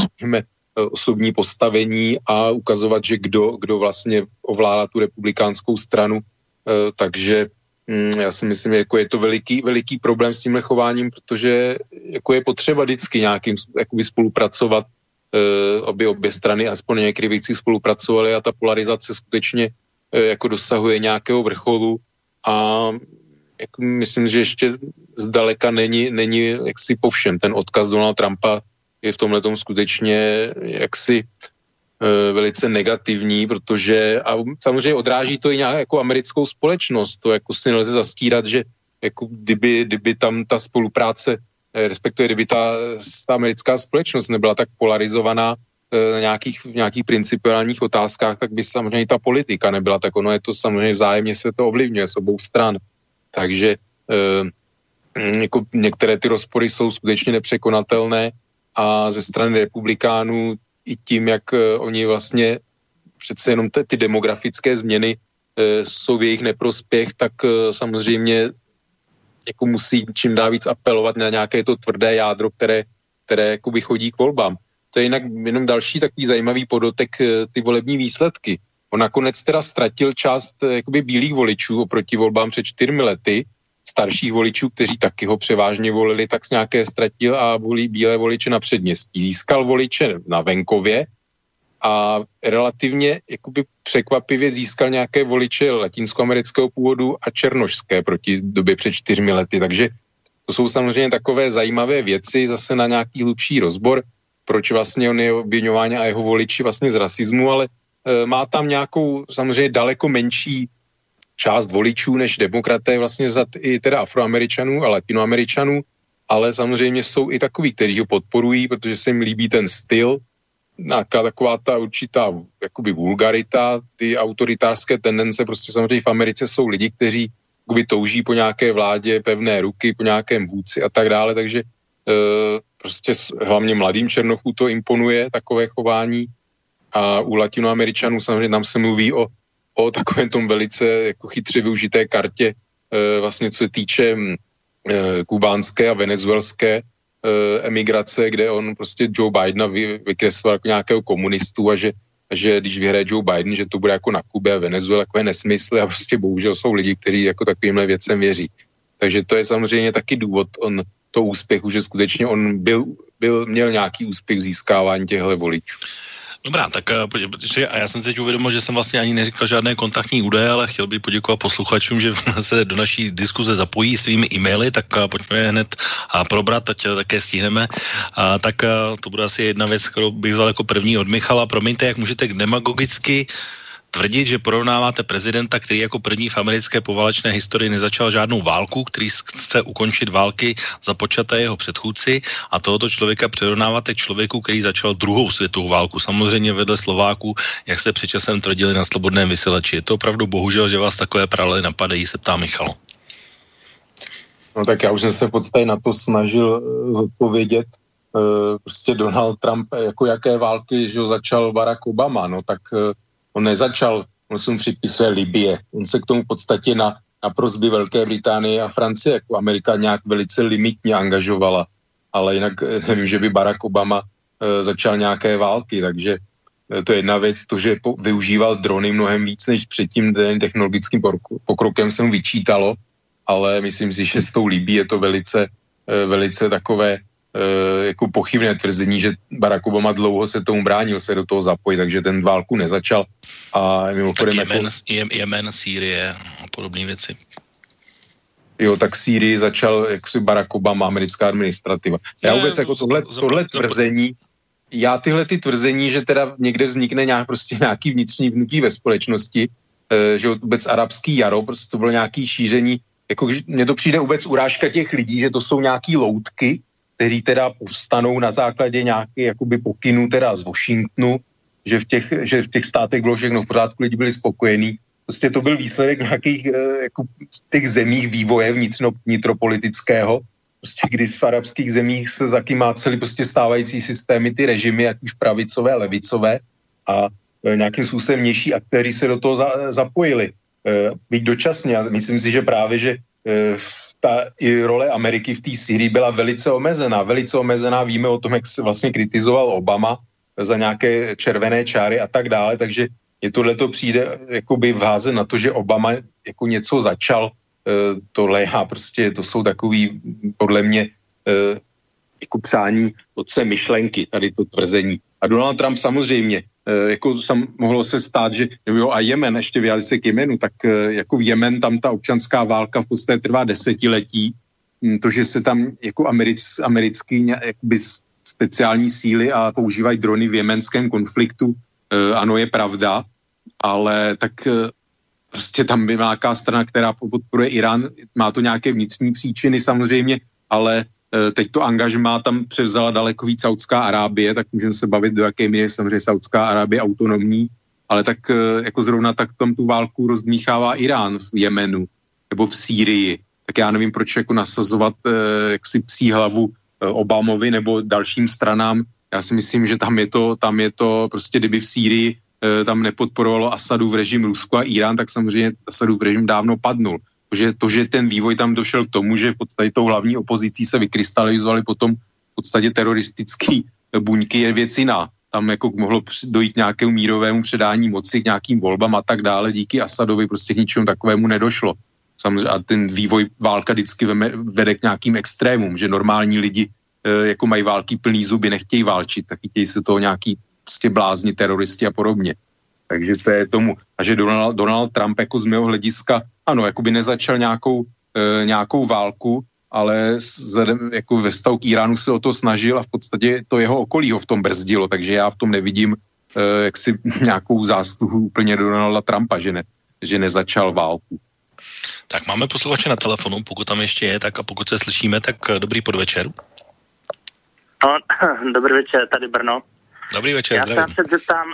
řekněme, osobní postavení a ukazovat, že kdo, kdo vlastně ovládá tu republikánskou stranu. Takže Mm, já si myslím, jako je to veliký, veliký problém s tímhle chováním, protože jako je potřeba vždycky nějakým jakoby spolupracovat, uh, aby obě strany aspoň někdy věcí spolupracovaly a ta polarizace skutečně uh, jako dosahuje nějakého vrcholu a jako myslím, že ještě zdaleka není, není jaksi po všem. Ten odkaz Donald Trumpa je v tomhle skutečně jaksi Eh, velice negativní, protože a samozřejmě odráží to i nějak jako americkou společnost. To jako si nelze zastírat, že jako kdyby, kdyby tam ta spolupráce, eh, respektive kdyby ta, ta americká společnost nebyla tak polarizovaná eh, na nějakých, v nějakých principiálních otázkách, tak by samozřejmě ta politika nebyla tak. Ono je to samozřejmě zájemně se to ovlivňuje z obou stran. Takže jako některé ty rozpory jsou skutečně nepřekonatelné a ze strany republikánů i tím, jak eh, oni vlastně přece jenom ty, ty demografické změny e, jsou v jejich neprospěch, tak e, samozřejmě jako musí čím dál víc apelovat na nějaké to tvrdé jádro, které, které jakoby chodí k volbám. To je jinak jenom další takový zajímavý podotek ty volební výsledky. On nakonec teda ztratil část jakoby bílých voličů oproti volbám před čtyřmi lety, starších voličů, kteří taky ho převážně volili, tak s nějaké ztratil a volí bílé voliče na předměstí. Získal voliče na venkově a relativně jakoby překvapivě získal nějaké voliče latinskoamerického původu a černožské proti době před čtyřmi lety. Takže to jsou samozřejmě takové zajímavé věci zase na nějaký hlubší rozbor, proč vlastně on je obvinován a jeho voliči vlastně z rasismu, ale e, má tam nějakou samozřejmě daleko menší část voličů než demokraté vlastně za i teda afroameričanů a latinoameričanů, ale samozřejmě jsou i takový, kteří ho podporují, protože se jim líbí ten styl, nějaká taková ta určitá jakoby vulgarita, ty autoritářské tendence, prostě samozřejmě v Americe jsou lidi, kteří jakoby touží po nějaké vládě, pevné ruky, po nějakém vůdci a tak dále, takže e, prostě hlavně mladým Černochů to imponuje, takové chování. A u latinoameričanů samozřejmě tam se mluví o o takovém tom velice jako chytře využité kartě, e, vlastně co se týče e, kubánské a venezuelské e, emigrace, kde on prostě Joe Bidena vy, vykreslil jako nějakého komunistu a že, že když vyhraje Joe Biden, že to bude jako na Kubě a Venezuela, takové nesmysly a prostě bohužel jsou lidi, kteří jako takovýmhle věcem věří. Takže to je samozřejmě taky důvod on to úspěchu, že skutečně on byl, byl, měl nějaký úspěch v získávání těchto voličů. Dobrá, tak a já jsem si teď uvědomil, že jsem vlastně ani neříkal žádné kontaktní údaje, ale chtěl bych poděkovat posluchačům, že se do naší diskuze zapojí svými e-maily, tak pojďme je hned probrat, ať také stihneme. A, tak to bude asi jedna věc, kterou bych vzal jako první od Michala. Promiňte, jak můžete demagogicky tvrdit, že porovnáváte prezidenta, který jako první v americké poválečné historii nezačal žádnou válku, který chce ukončit války započaté jeho předchůdci a tohoto člověka přirovnáváte člověku, který začal druhou světovou válku, samozřejmě vedle Slováků, jak se předčasem tvrdili na slobodném vysílači. Je to opravdu bohužel, že vás takové paralely napadají, se ptá Michal. No tak já už jsem se v podstatě na to snažil eh, zodpovědět. E, prostě Donald Trump, jako jaké války, že ho začal Barack Obama, no tak On nezačal, on se mu připisuje Libie. On se k tomu v podstatě na, na prozby Velké Británie a Francie jako Amerika nějak velice limitně angažovala. Ale jinak eh, nevím, že by Barack Obama e, začal nějaké války, takže e, to je jedna věc, to, že po, využíval drony mnohem víc než předtím technologickým pokrokem se mu vyčítalo, ale myslím si, že s tou Libí je to velice, e, velice takové jako pochybné tvrzení, že Barack Obama dlouho se tomu bránil se do toho zapojit, takže ten válku nezačal. A mimochodem... Tak Jemen, jako, Jemen, Sýrie a podobné věci. Jo, tak Sýrii začal jak si Barack Obama, americká administrativa. Já vůbec jako tohle, tohle tvrzení, já tyhle ty tvrzení, že teda někde vznikne nějak, prostě nějaký vnitřní vnutí ve společnosti, e, že vůbec arabský jaro, prostě to bylo nějaký šíření, jako mně to přijde vůbec urážka těch lidí, že to jsou nějaký loutky, který teda povstanou na základě nějakých jakoby pokynů teda z Washingtonu, že v těch, že v těch státech bylo všechno v pořádku, lidi byli spokojení. Prostě to byl výsledek nějakých eh, jako těch zemích vývoje vnitřno, vnitropolitického, prostě když v arabských zemích se zakymáceli prostě stávající systémy, ty režimy, ať už pravicové, levicové a e, nějakým způsobem vnější aktéry se do toho za, zapojili. E, byť dočasně, myslím si, že právě, že e, ta i role Ameriky v té Syrii byla velice omezená. Velice omezená, víme o tom, jak se vlastně kritizoval Obama za nějaké červené čáry a tak dále, takže je tohle to přijde jakoby vháze na to, že Obama jako něco začal, e, to léhá prostě, to jsou takový podle mě e, jako přání otce myšlenky, tady to tvrzení. A Donald Trump samozřejmě Eh, jako sam, mohlo se stát, že jo, a Jemen, ještě vyjádřit se k Jemenu, tak eh, jako v Jemen tam ta občanská válka v podstatě trvá desetiletí, hm, to, že se tam jako americ, americký jakoby speciální síly a používají drony v jemenském konfliktu, eh, ano, je pravda, ale tak prostě tam by nějaká strana, která podporuje Irán, má to nějaké vnitřní příčiny samozřejmě, ale Eh, teď to angažmá tam převzala daleko víc Saudská Arábie, tak můžeme se bavit, do jaké míry samozřejmě Saudská Arábie autonomní, ale tak eh, jako zrovna tak tam tu válku rozdmíchává Irán v Jemenu nebo v Sýrii. Tak já nevím, proč jako nasazovat eh, jaksi psí hlavu Obamovi nebo dalším stranám. Já si myslím, že tam je to, tam je to prostě, kdyby v Sýrii tam nepodporovalo Asadův režim Rusko a Irán, tak samozřejmě Asadův režim dávno padnul že to, že ten vývoj tam došel k tomu, že v podstatě tou hlavní opozicí se vykrystalizovaly potom v podstatě teroristický buňky je věc jiná. Tam jako mohlo dojít nějakému mírovému předání moci, k nějakým volbám a tak dále. Díky Asadovi prostě k ničemu takovému nedošlo. Samozřejmě, a ten vývoj válka vždycky vede k nějakým extrémům, že normální lidi e, jako mají války plný zuby, nechtějí válčit, tak chtějí se toho nějaký prostě blázni, teroristi a podobně. Takže to je tomu. A že Donald, Donald Trump jako z mého hlediska, ano, jako by nezačal nějakou, e, nějakou válku, ale vzhledem, jako ve stavu k Iránu se o to snažil a v podstatě to jeho okolí ho v tom brzdilo, takže já v tom nevidím e, jaksi nějakou zásluhu úplně Donalda Trumpa, že, ne, že nezačal válku. Tak máme posluchače na telefonu, pokud tam ještě je, tak a pokud se slyšíme, tak eh, dobrý podvečer. No, dobrý večer, tady Brno. Dobrý večer, Já zdravím. se zeptám,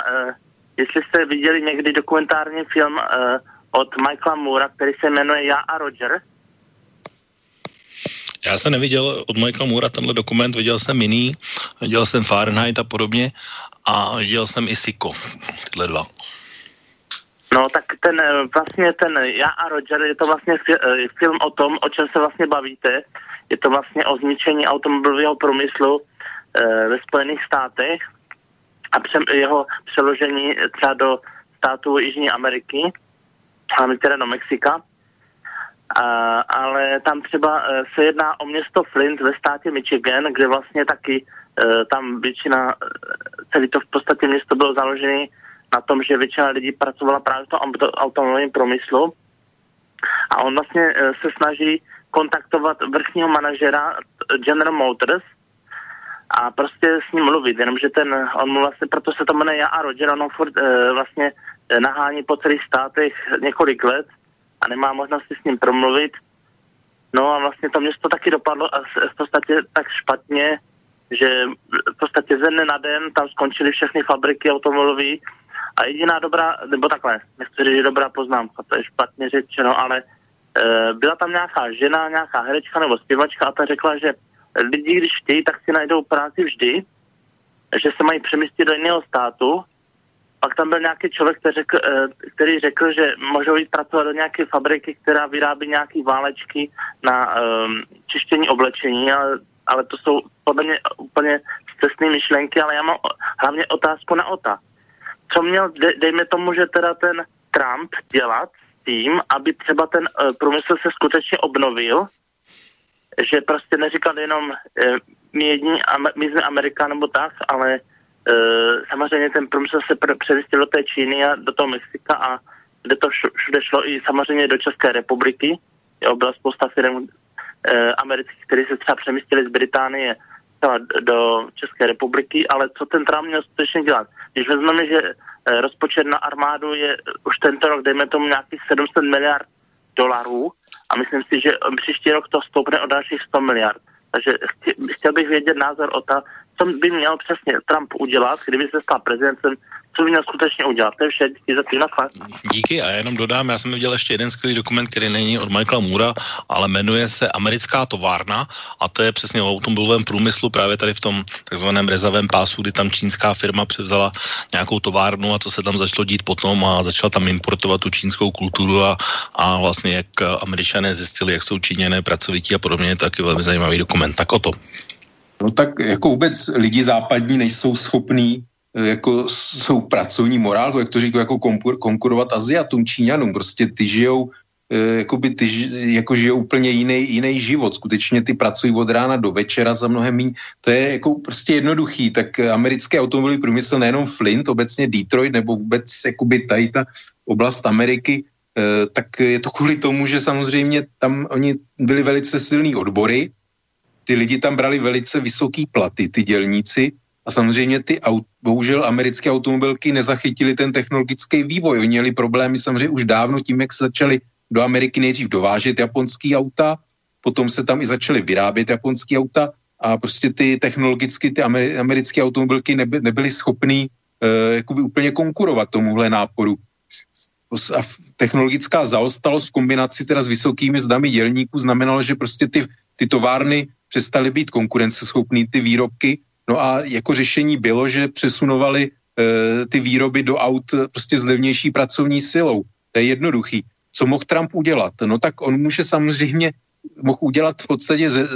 jestli jste viděli někdy dokumentární film uh, od Michaela Moora, který se jmenuje Já a Roger. Já jsem neviděl od Michaela Moora tenhle dokument, viděl jsem jiný, viděl jsem Fahrenheit a podobně a viděl jsem i Siko, tyhle dva. No tak ten eh, vlastně ten Já a Roger je to vlastně fi- film o tom, o čem se vlastně bavíte. Je to vlastně o zničení automobilového průmyslu e, ve Spojených státech a pře- jeho přeložení třeba do států Jižní Ameriky, hlavně teda do Mexika. A, ale tam třeba e, se jedná o město Flint ve státě Michigan, kde vlastně taky tam většina, celý to v podstatě město bylo založené na tom, že většina lidí pracovala právě v tom automobilovém průmyslu a on vlastně se snaží kontaktovat vrchního manažera General Motors a prostě s ním mluvit, jenomže ten, on mu vlastně, proto se to jmenuje já a Roger, on furt vlastně nahání po celých státech několik let a nemá možnosti s ním promluvit. No a vlastně to město taky dopadlo a v podstatě tak špatně, že v podstatě ze dne na den tam skončily všechny fabriky automobilové a jediná dobrá, nebo takhle, nechci říct, že dobrá poznámka, to je špatně řečeno, ale e, byla tam nějaká žena, nějaká herečka nebo zpěvačka a ta řekla, že lidi, když chtějí, tak si najdou práci vždy, že se mají přemístit do jiného státu pak tam byl nějaký člověk, který řekl, eh, který řekl že můžou jít pracovat do nějaké fabriky, která vyrábí nějaké válečky na um, čištění oblečení, ale, ale to jsou podle mě úplně cestné myšlenky, ale já mám hlavně otázku na OTA. Co měl, de, dejme tomu, že teda ten Trump dělat s tím, aby třeba ten uh, průmysl se skutečně obnovil, že prostě neříkal jenom uh, my jední, my jsme Amerika nebo tak, ale Eh, samozřejmě ten průmysl se převěstil do té Číny a do toho Mexika a kde to všude šlo i samozřejmě do České republiky. Jo, byla spousta firm e, amerických, které se třeba přemístily z Británie do České republiky, ale co ten Trump měl skutečně dělat? Když vezmeme, že rozpočet na armádu je už tento rok, dejme tomu nějakých 700 miliard dolarů a myslím si, že příští rok to stoupne o dalších 100 miliard. Takže chtěl bych vědět názor o ta, co by měl přesně Trump udělat, kdyby se stal prezidentem, co by měl skutečně udělat. To je vše, díky za ty Díky a jenom dodám, já jsem viděl ještě jeden skvělý dokument, který není od Michaela Moora, ale jmenuje se Americká továrna a to je přesně o automobilovém průmyslu právě tady v tom takzvaném rezavém pásu, kdy tam čínská firma převzala nějakou továrnu a co se tam začalo dít potom a začala tam importovat tu čínskou kulturu a, a vlastně jak američané zjistili, jak jsou číněné pracovití a podobně, je taky velmi zajímavý dokument. Tak o to. No tak jako vůbec lidi západní nejsou schopní jako jsou pracovní morálku, jak to říkají, jako konkurovat Aziatům, Číňanům. Prostě ty žijou eh, jakoby ty, jako žijou úplně jiný, jiný život. Skutečně ty pracují od rána do večera za mnohem méně. To je jako prostě jednoduchý. Tak americký automobilový průmysl, nejenom Flint, obecně Detroit, nebo vůbec jakoby tady ta oblast Ameriky, eh, tak je to kvůli tomu, že samozřejmě tam oni byli velice silní odbory, ty lidi tam brali velice vysoký platy, ty dělníci, a samozřejmě ty, aut, bohužel americké automobilky nezachytili ten technologický vývoj. Oni měli problémy samozřejmě už dávno tím, jak se začali do Ameriky nejdřív dovážet japonský auta, potom se tam i začaly vyrábět japonský auta a prostě ty technologicky ty americké automobilky neby, nebyly schopný uh, jakoby úplně konkurovat tomuhle náporu. A technologická zaostalost v kombinaci teda s vysokými zdami dělníků znamenalo, že prostě ty, ty továrny přestaly být konkurenceschopný ty výrobky, no a jako řešení bylo, že přesunovali e, ty výroby do aut prostě s levnější pracovní silou. To je jednoduchý. Co mohl Trump udělat? No tak on může samozřejmě mohl udělat v podstatě ze,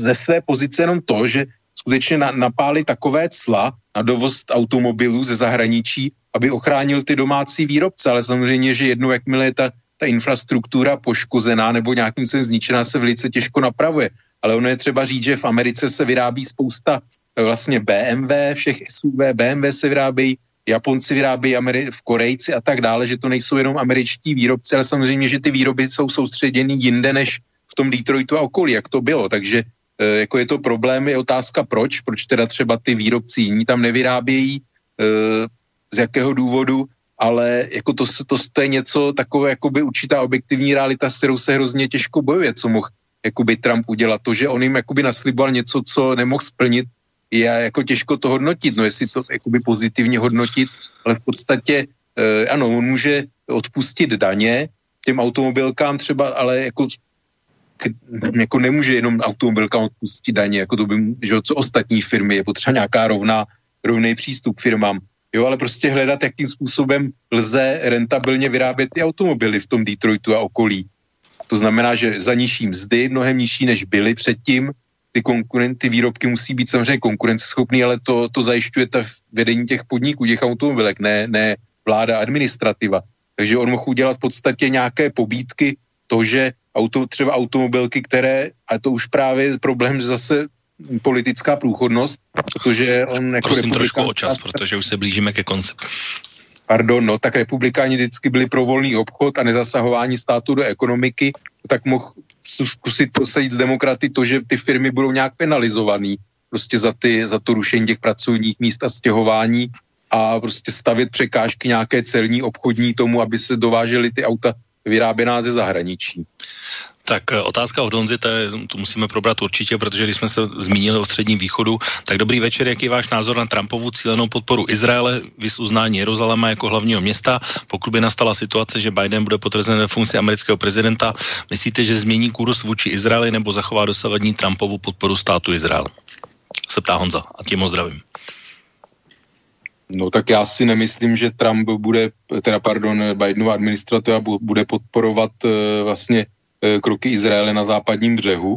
ze své pozice jenom to, že skutečně na, napáli takové cla na dovoz automobilů ze zahraničí, aby ochránil ty domácí výrobce, ale samozřejmě, že jednou, jakmile je ta, ta infrastruktura poškozená nebo nějakým způsobem zničená, se velice těžko napravuje ale ono je třeba říct, že v Americe se vyrábí spousta eh, vlastně BMW, všech SUV, BMW se vyrábějí, Japonci vyrábějí Ameri- v Korejci a tak dále, že to nejsou jenom američtí výrobci, ale samozřejmě, že ty výroby jsou soustředěny jinde než v tom Detroitu a okolí, jak to bylo. Takže e, jako je to problém, je otázka proč, proč teda třeba ty výrobci jiní tam nevyrábějí, e, z jakého důvodu, ale jako to, to, to je něco takové, jakoby určitá objektivní realita, s kterou se hrozně těžko bojuje, co mohl jakoby Trump udělat. To, že on jim jakoby nasliboval něco, co nemohl splnit, je jako těžko to hodnotit, no jestli to jakoby pozitivně hodnotit, ale v podstatě eh, ano, on může odpustit daně těm automobilkám třeba, ale jako jako nemůže jenom automobilkám odpustit daně, jako to by, že co ostatní firmy, je potřeba nějaká rovná, rovný přístup k firmám. Jo, ale prostě hledat, jakým způsobem lze rentabilně vyrábět ty automobily v tom Detroitu a okolí. To znamená, že za nižší mzdy, mnohem nižší než byly předtím, ty, konkuren, ty výrobky musí být samozřejmě konkurenceschopný, ale to, to zajišťuje ta vedení těch podniků, těch automobilek, ne, ne vláda, administrativa. Takže on mohl udělat v podstatě nějaké pobídky, to, že auto, třeba automobilky, které, a to už právě je problém, že zase politická průchodnost, protože on jako Prosím trošku o čas, protože už se blížíme ke konci. Pardon, no tak republikáni vždycky byli pro volný obchod a nezasahování státu do ekonomiky, tak mohl zkusit prosadit z demokraty to, že ty firmy budou nějak penalizovaný prostě za, ty, za to rušení těch pracovních míst a stěhování a prostě stavět překážky nějaké celní obchodní tomu, aby se dovážely ty auta vyráběná ze zahraničí. Tak eh, otázka od Honzy, to, tu musíme probrat určitě, protože když jsme se zmínili o středním východu, tak dobrý večer, jaký je váš názor na Trumpovu cílenou podporu Izraele, vys uznání Jeruzaléma jako hlavního města, pokud by nastala situace, že Biden bude potvrzen ve funkci amerického prezidenta, myslíte, že změní kurz vůči Izraeli nebo zachová dosavadní Trumpovu podporu státu Izrael? Se ptá Honza a tím zdravím. No tak já si nemyslím, že Trump bude, teda pardon, Bidenova administrativa bude podporovat uh, vlastně kroky Izraele na západním břehu.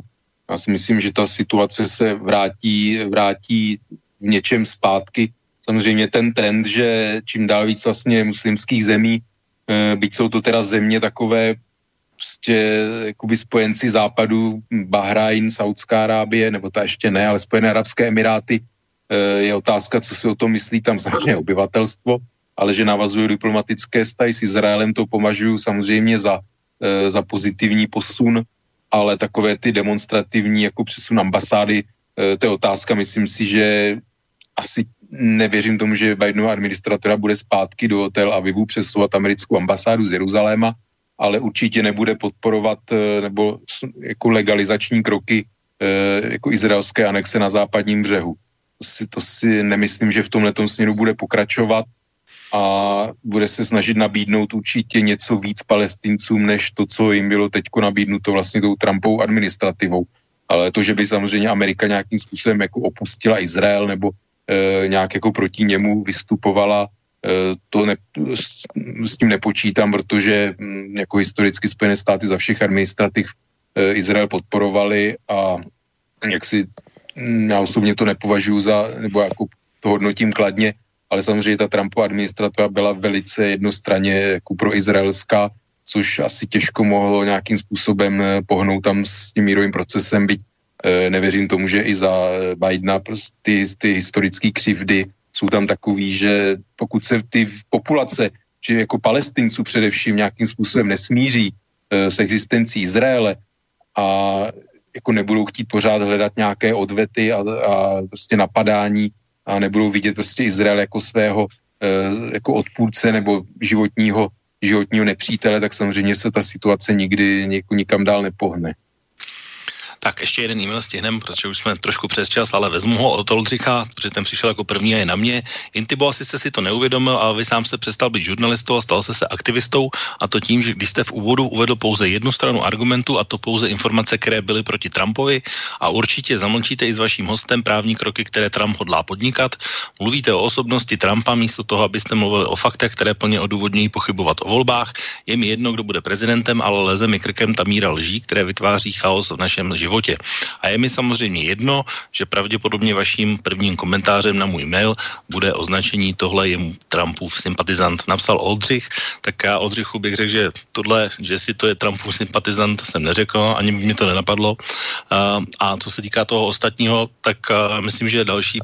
Já si myslím, že ta situace se vrátí, vrátí v něčem zpátky. Samozřejmě ten trend, že čím dál víc vlastně muslimských zemí, uh, byť jsou to teda země takové prostě jakoby spojenci západu, Bahrajn, Saudská Arábie, nebo ta ještě ne, ale Spojené Arabské Emiráty, Eh, je otázka, co si o tom myslí tam samozřejmě obyvatelstvo, ale že navazují diplomatické vztahy s Izraelem, to považuji samozřejmě za, eh, za pozitivní posun, ale takové ty demonstrativní jako přesun ambasády, eh, to je otázka, myslím si, že asi nevěřím tomu, že Bidenova administratora bude zpátky do Tel Avivu přesouvat americkou ambasádu z Jeruzaléma, ale určitě nebude podporovat nebo jako legalizační kroky jako izraelské anexe na západním břehu. Si, to si nemyslím, že v tomhle směru bude pokračovat a bude se snažit nabídnout určitě něco víc palestincům, než to, co jim bylo teď nabídnuto vlastně tou Trumpovou administrativou. Ale to, že by samozřejmě Amerika nějakým způsobem jako opustila Izrael nebo e, nějak jako proti němu vystupovala, e, to ne, s, s tím nepočítám, protože m, mm, jako historicky Spojené státy za všech administrativ e, Izrael podporovali a jak si Mm, já osobně to nepovažuji za, nebo jako to hodnotím kladně, ale samozřejmě ta Trumpova administrativa byla velice jednostranně jako pro izraelská, což asi těžko mohlo nějakým způsobem eh, pohnout tam s tím mírovým procesem, byť eh, nevěřím tomu, že i za eh, Bidena prostě ty, ty historické křivdy jsou tam takový, že pokud se ty populace, že jako palestinců především nějakým způsobem nesmíří s existencí Izraele a jako nebudou chtít pořád hledat nějaké odvety a, a prostě napadání a nebudou vidět prostě Izrael jako svého e, jako odpůrce nebo životního, životního nepřítele, tak samozřejmě se ta situace nikdy nikam dál nepohne. Tak ještě jeden e-mail stihnem, protože už jsme trošku přes čas, ale vezmu ho od Oldřicha, protože ten přišel jako první a je na mě. Intibo, asi jste si to neuvědomil, ale vy sám se přestal být žurnalistou a stal se se aktivistou a to tím, že když jste v úvodu uvedl pouze jednu stranu argumentu a to pouze informace, které byly proti Trumpovi a určitě zamlčíte i s vaším hostem právní kroky, které Trump hodlá podnikat. Mluvíte o osobnosti Trumpa místo toho, abyste mluvili o faktech, které plně odůvodňují pochybovat o volbách. Je mi jedno, kdo bude prezidentem, ale leze mi krkem ta míra lží, které vytváří chaos v našem životě životě. A je mi samozřejmě jedno, že pravděpodobně vaším prvním komentářem na můj mail bude označení tohle je Trumpův sympatizant. Napsal Oldřich, tak já Oldřichu bych řekl, že tohle, že si to je Trumpův sympatizant, jsem neřekl, ani by mi to nenapadlo. A, a co se týká toho ostatního, tak myslím, že další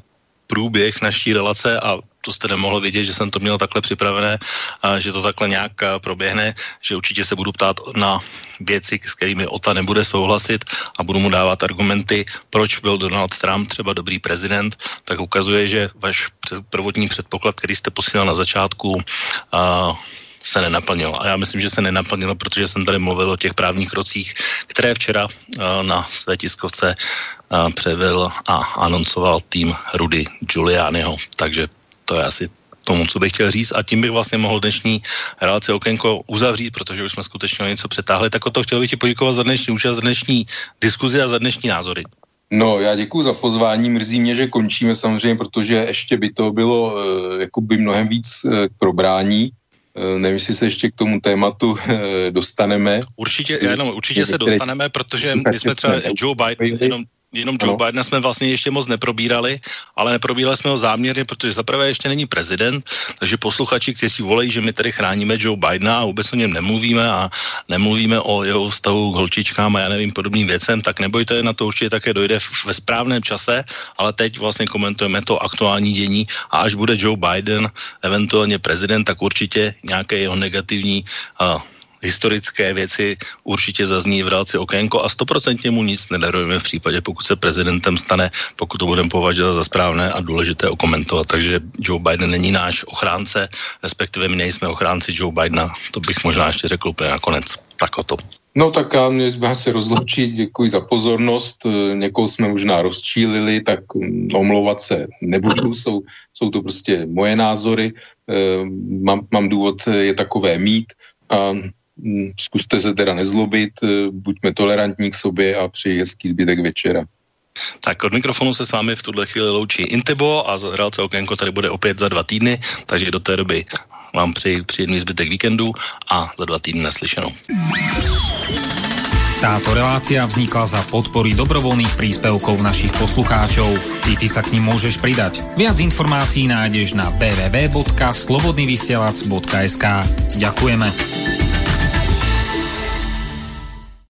průběh naší relace a to jste nemohl vidět, že jsem to měl takhle připravené, a že to takhle nějak proběhne, že určitě se budu ptát na věci, s kterými OTA nebude souhlasit a budu mu dávat argumenty, proč byl Donald Trump třeba dobrý prezident, tak ukazuje, že váš prvotní předpoklad, který jste posílal na začátku, a se nenaplnil. A já myslím, že se nenaplnilo, protože jsem tady mluvil o těch právních krocích, které včera na své tiskovce převil a anoncoval tým Rudy Giulianiho. Takže to je asi tomu, co bych chtěl říct a tím bych vlastně mohl dnešní relaci Okénko uzavřít, protože už jsme skutečně něco přetáhli. Tak o to chtěl bych ti poděkovat za dnešní účast, za dnešní diskuzi a za dnešní názory. No, já děkuji za pozvání, mrzí mě, že končíme samozřejmě, protože ještě by to bylo uh, jakoby mnohem víc uh, k probrání. Uh, nevím, jestli se ještě k tomu tématu dostaneme. Určitě, jenom určitě se dostaneme, protože my jsme třeba Joe Biden, jenom Jenom Joe ano. Bidena jsme vlastně ještě moc neprobírali, ale neprobírali jsme ho záměrně, protože zaprvé ještě není prezident, takže posluchači, kteří volají, že my tady chráníme Joe Bidena a vůbec o něm nemluvíme a nemluvíme o jeho vztahu k holčičkám a já nevím podobným věcem, tak nebojte, na to určitě také dojde ve správném čase, ale teď vlastně komentujeme to aktuální dění a až bude Joe Biden eventuálně prezident, tak určitě nějaké jeho negativní uh, historické věci určitě zazní v relaci okénko a stoprocentně mu nic nedarujeme v případě, pokud se prezidentem stane, pokud to budeme považovat za správné a důležité okomentovat. Takže Joe Biden není náš ochránce, respektive my nejsme ochránci Joe Bidena. To bych možná ještě řekl úplně nakonec. Tak o to. No tak já mě se rozloučit, děkuji za pozornost, někoho jsme možná rozčílili, tak omlouvat se nebudu, jsou, jsou to prostě moje názory, ehm, mám, mám důvod je takové mít a zkuste se teda nezlobit, eh, buďme tolerantní k sobě a přeji hezký zbytek večera. Tak od mikrofonu se s vámi v tuhle chvíli loučí Intebo a Realce Okénko tady bude opět za dva týdny, takže do té doby vám přeji příjemný zbytek víkendu a za dva týdny naslyšenou. Táto relácia vznikla za podpory dobrovoľných príspevkov našich poslucháčov. Ty, ty sa k ním môžeš pridať. Viac informácií nájdeš na www.slobodnyvysielac.sk Ďakujeme.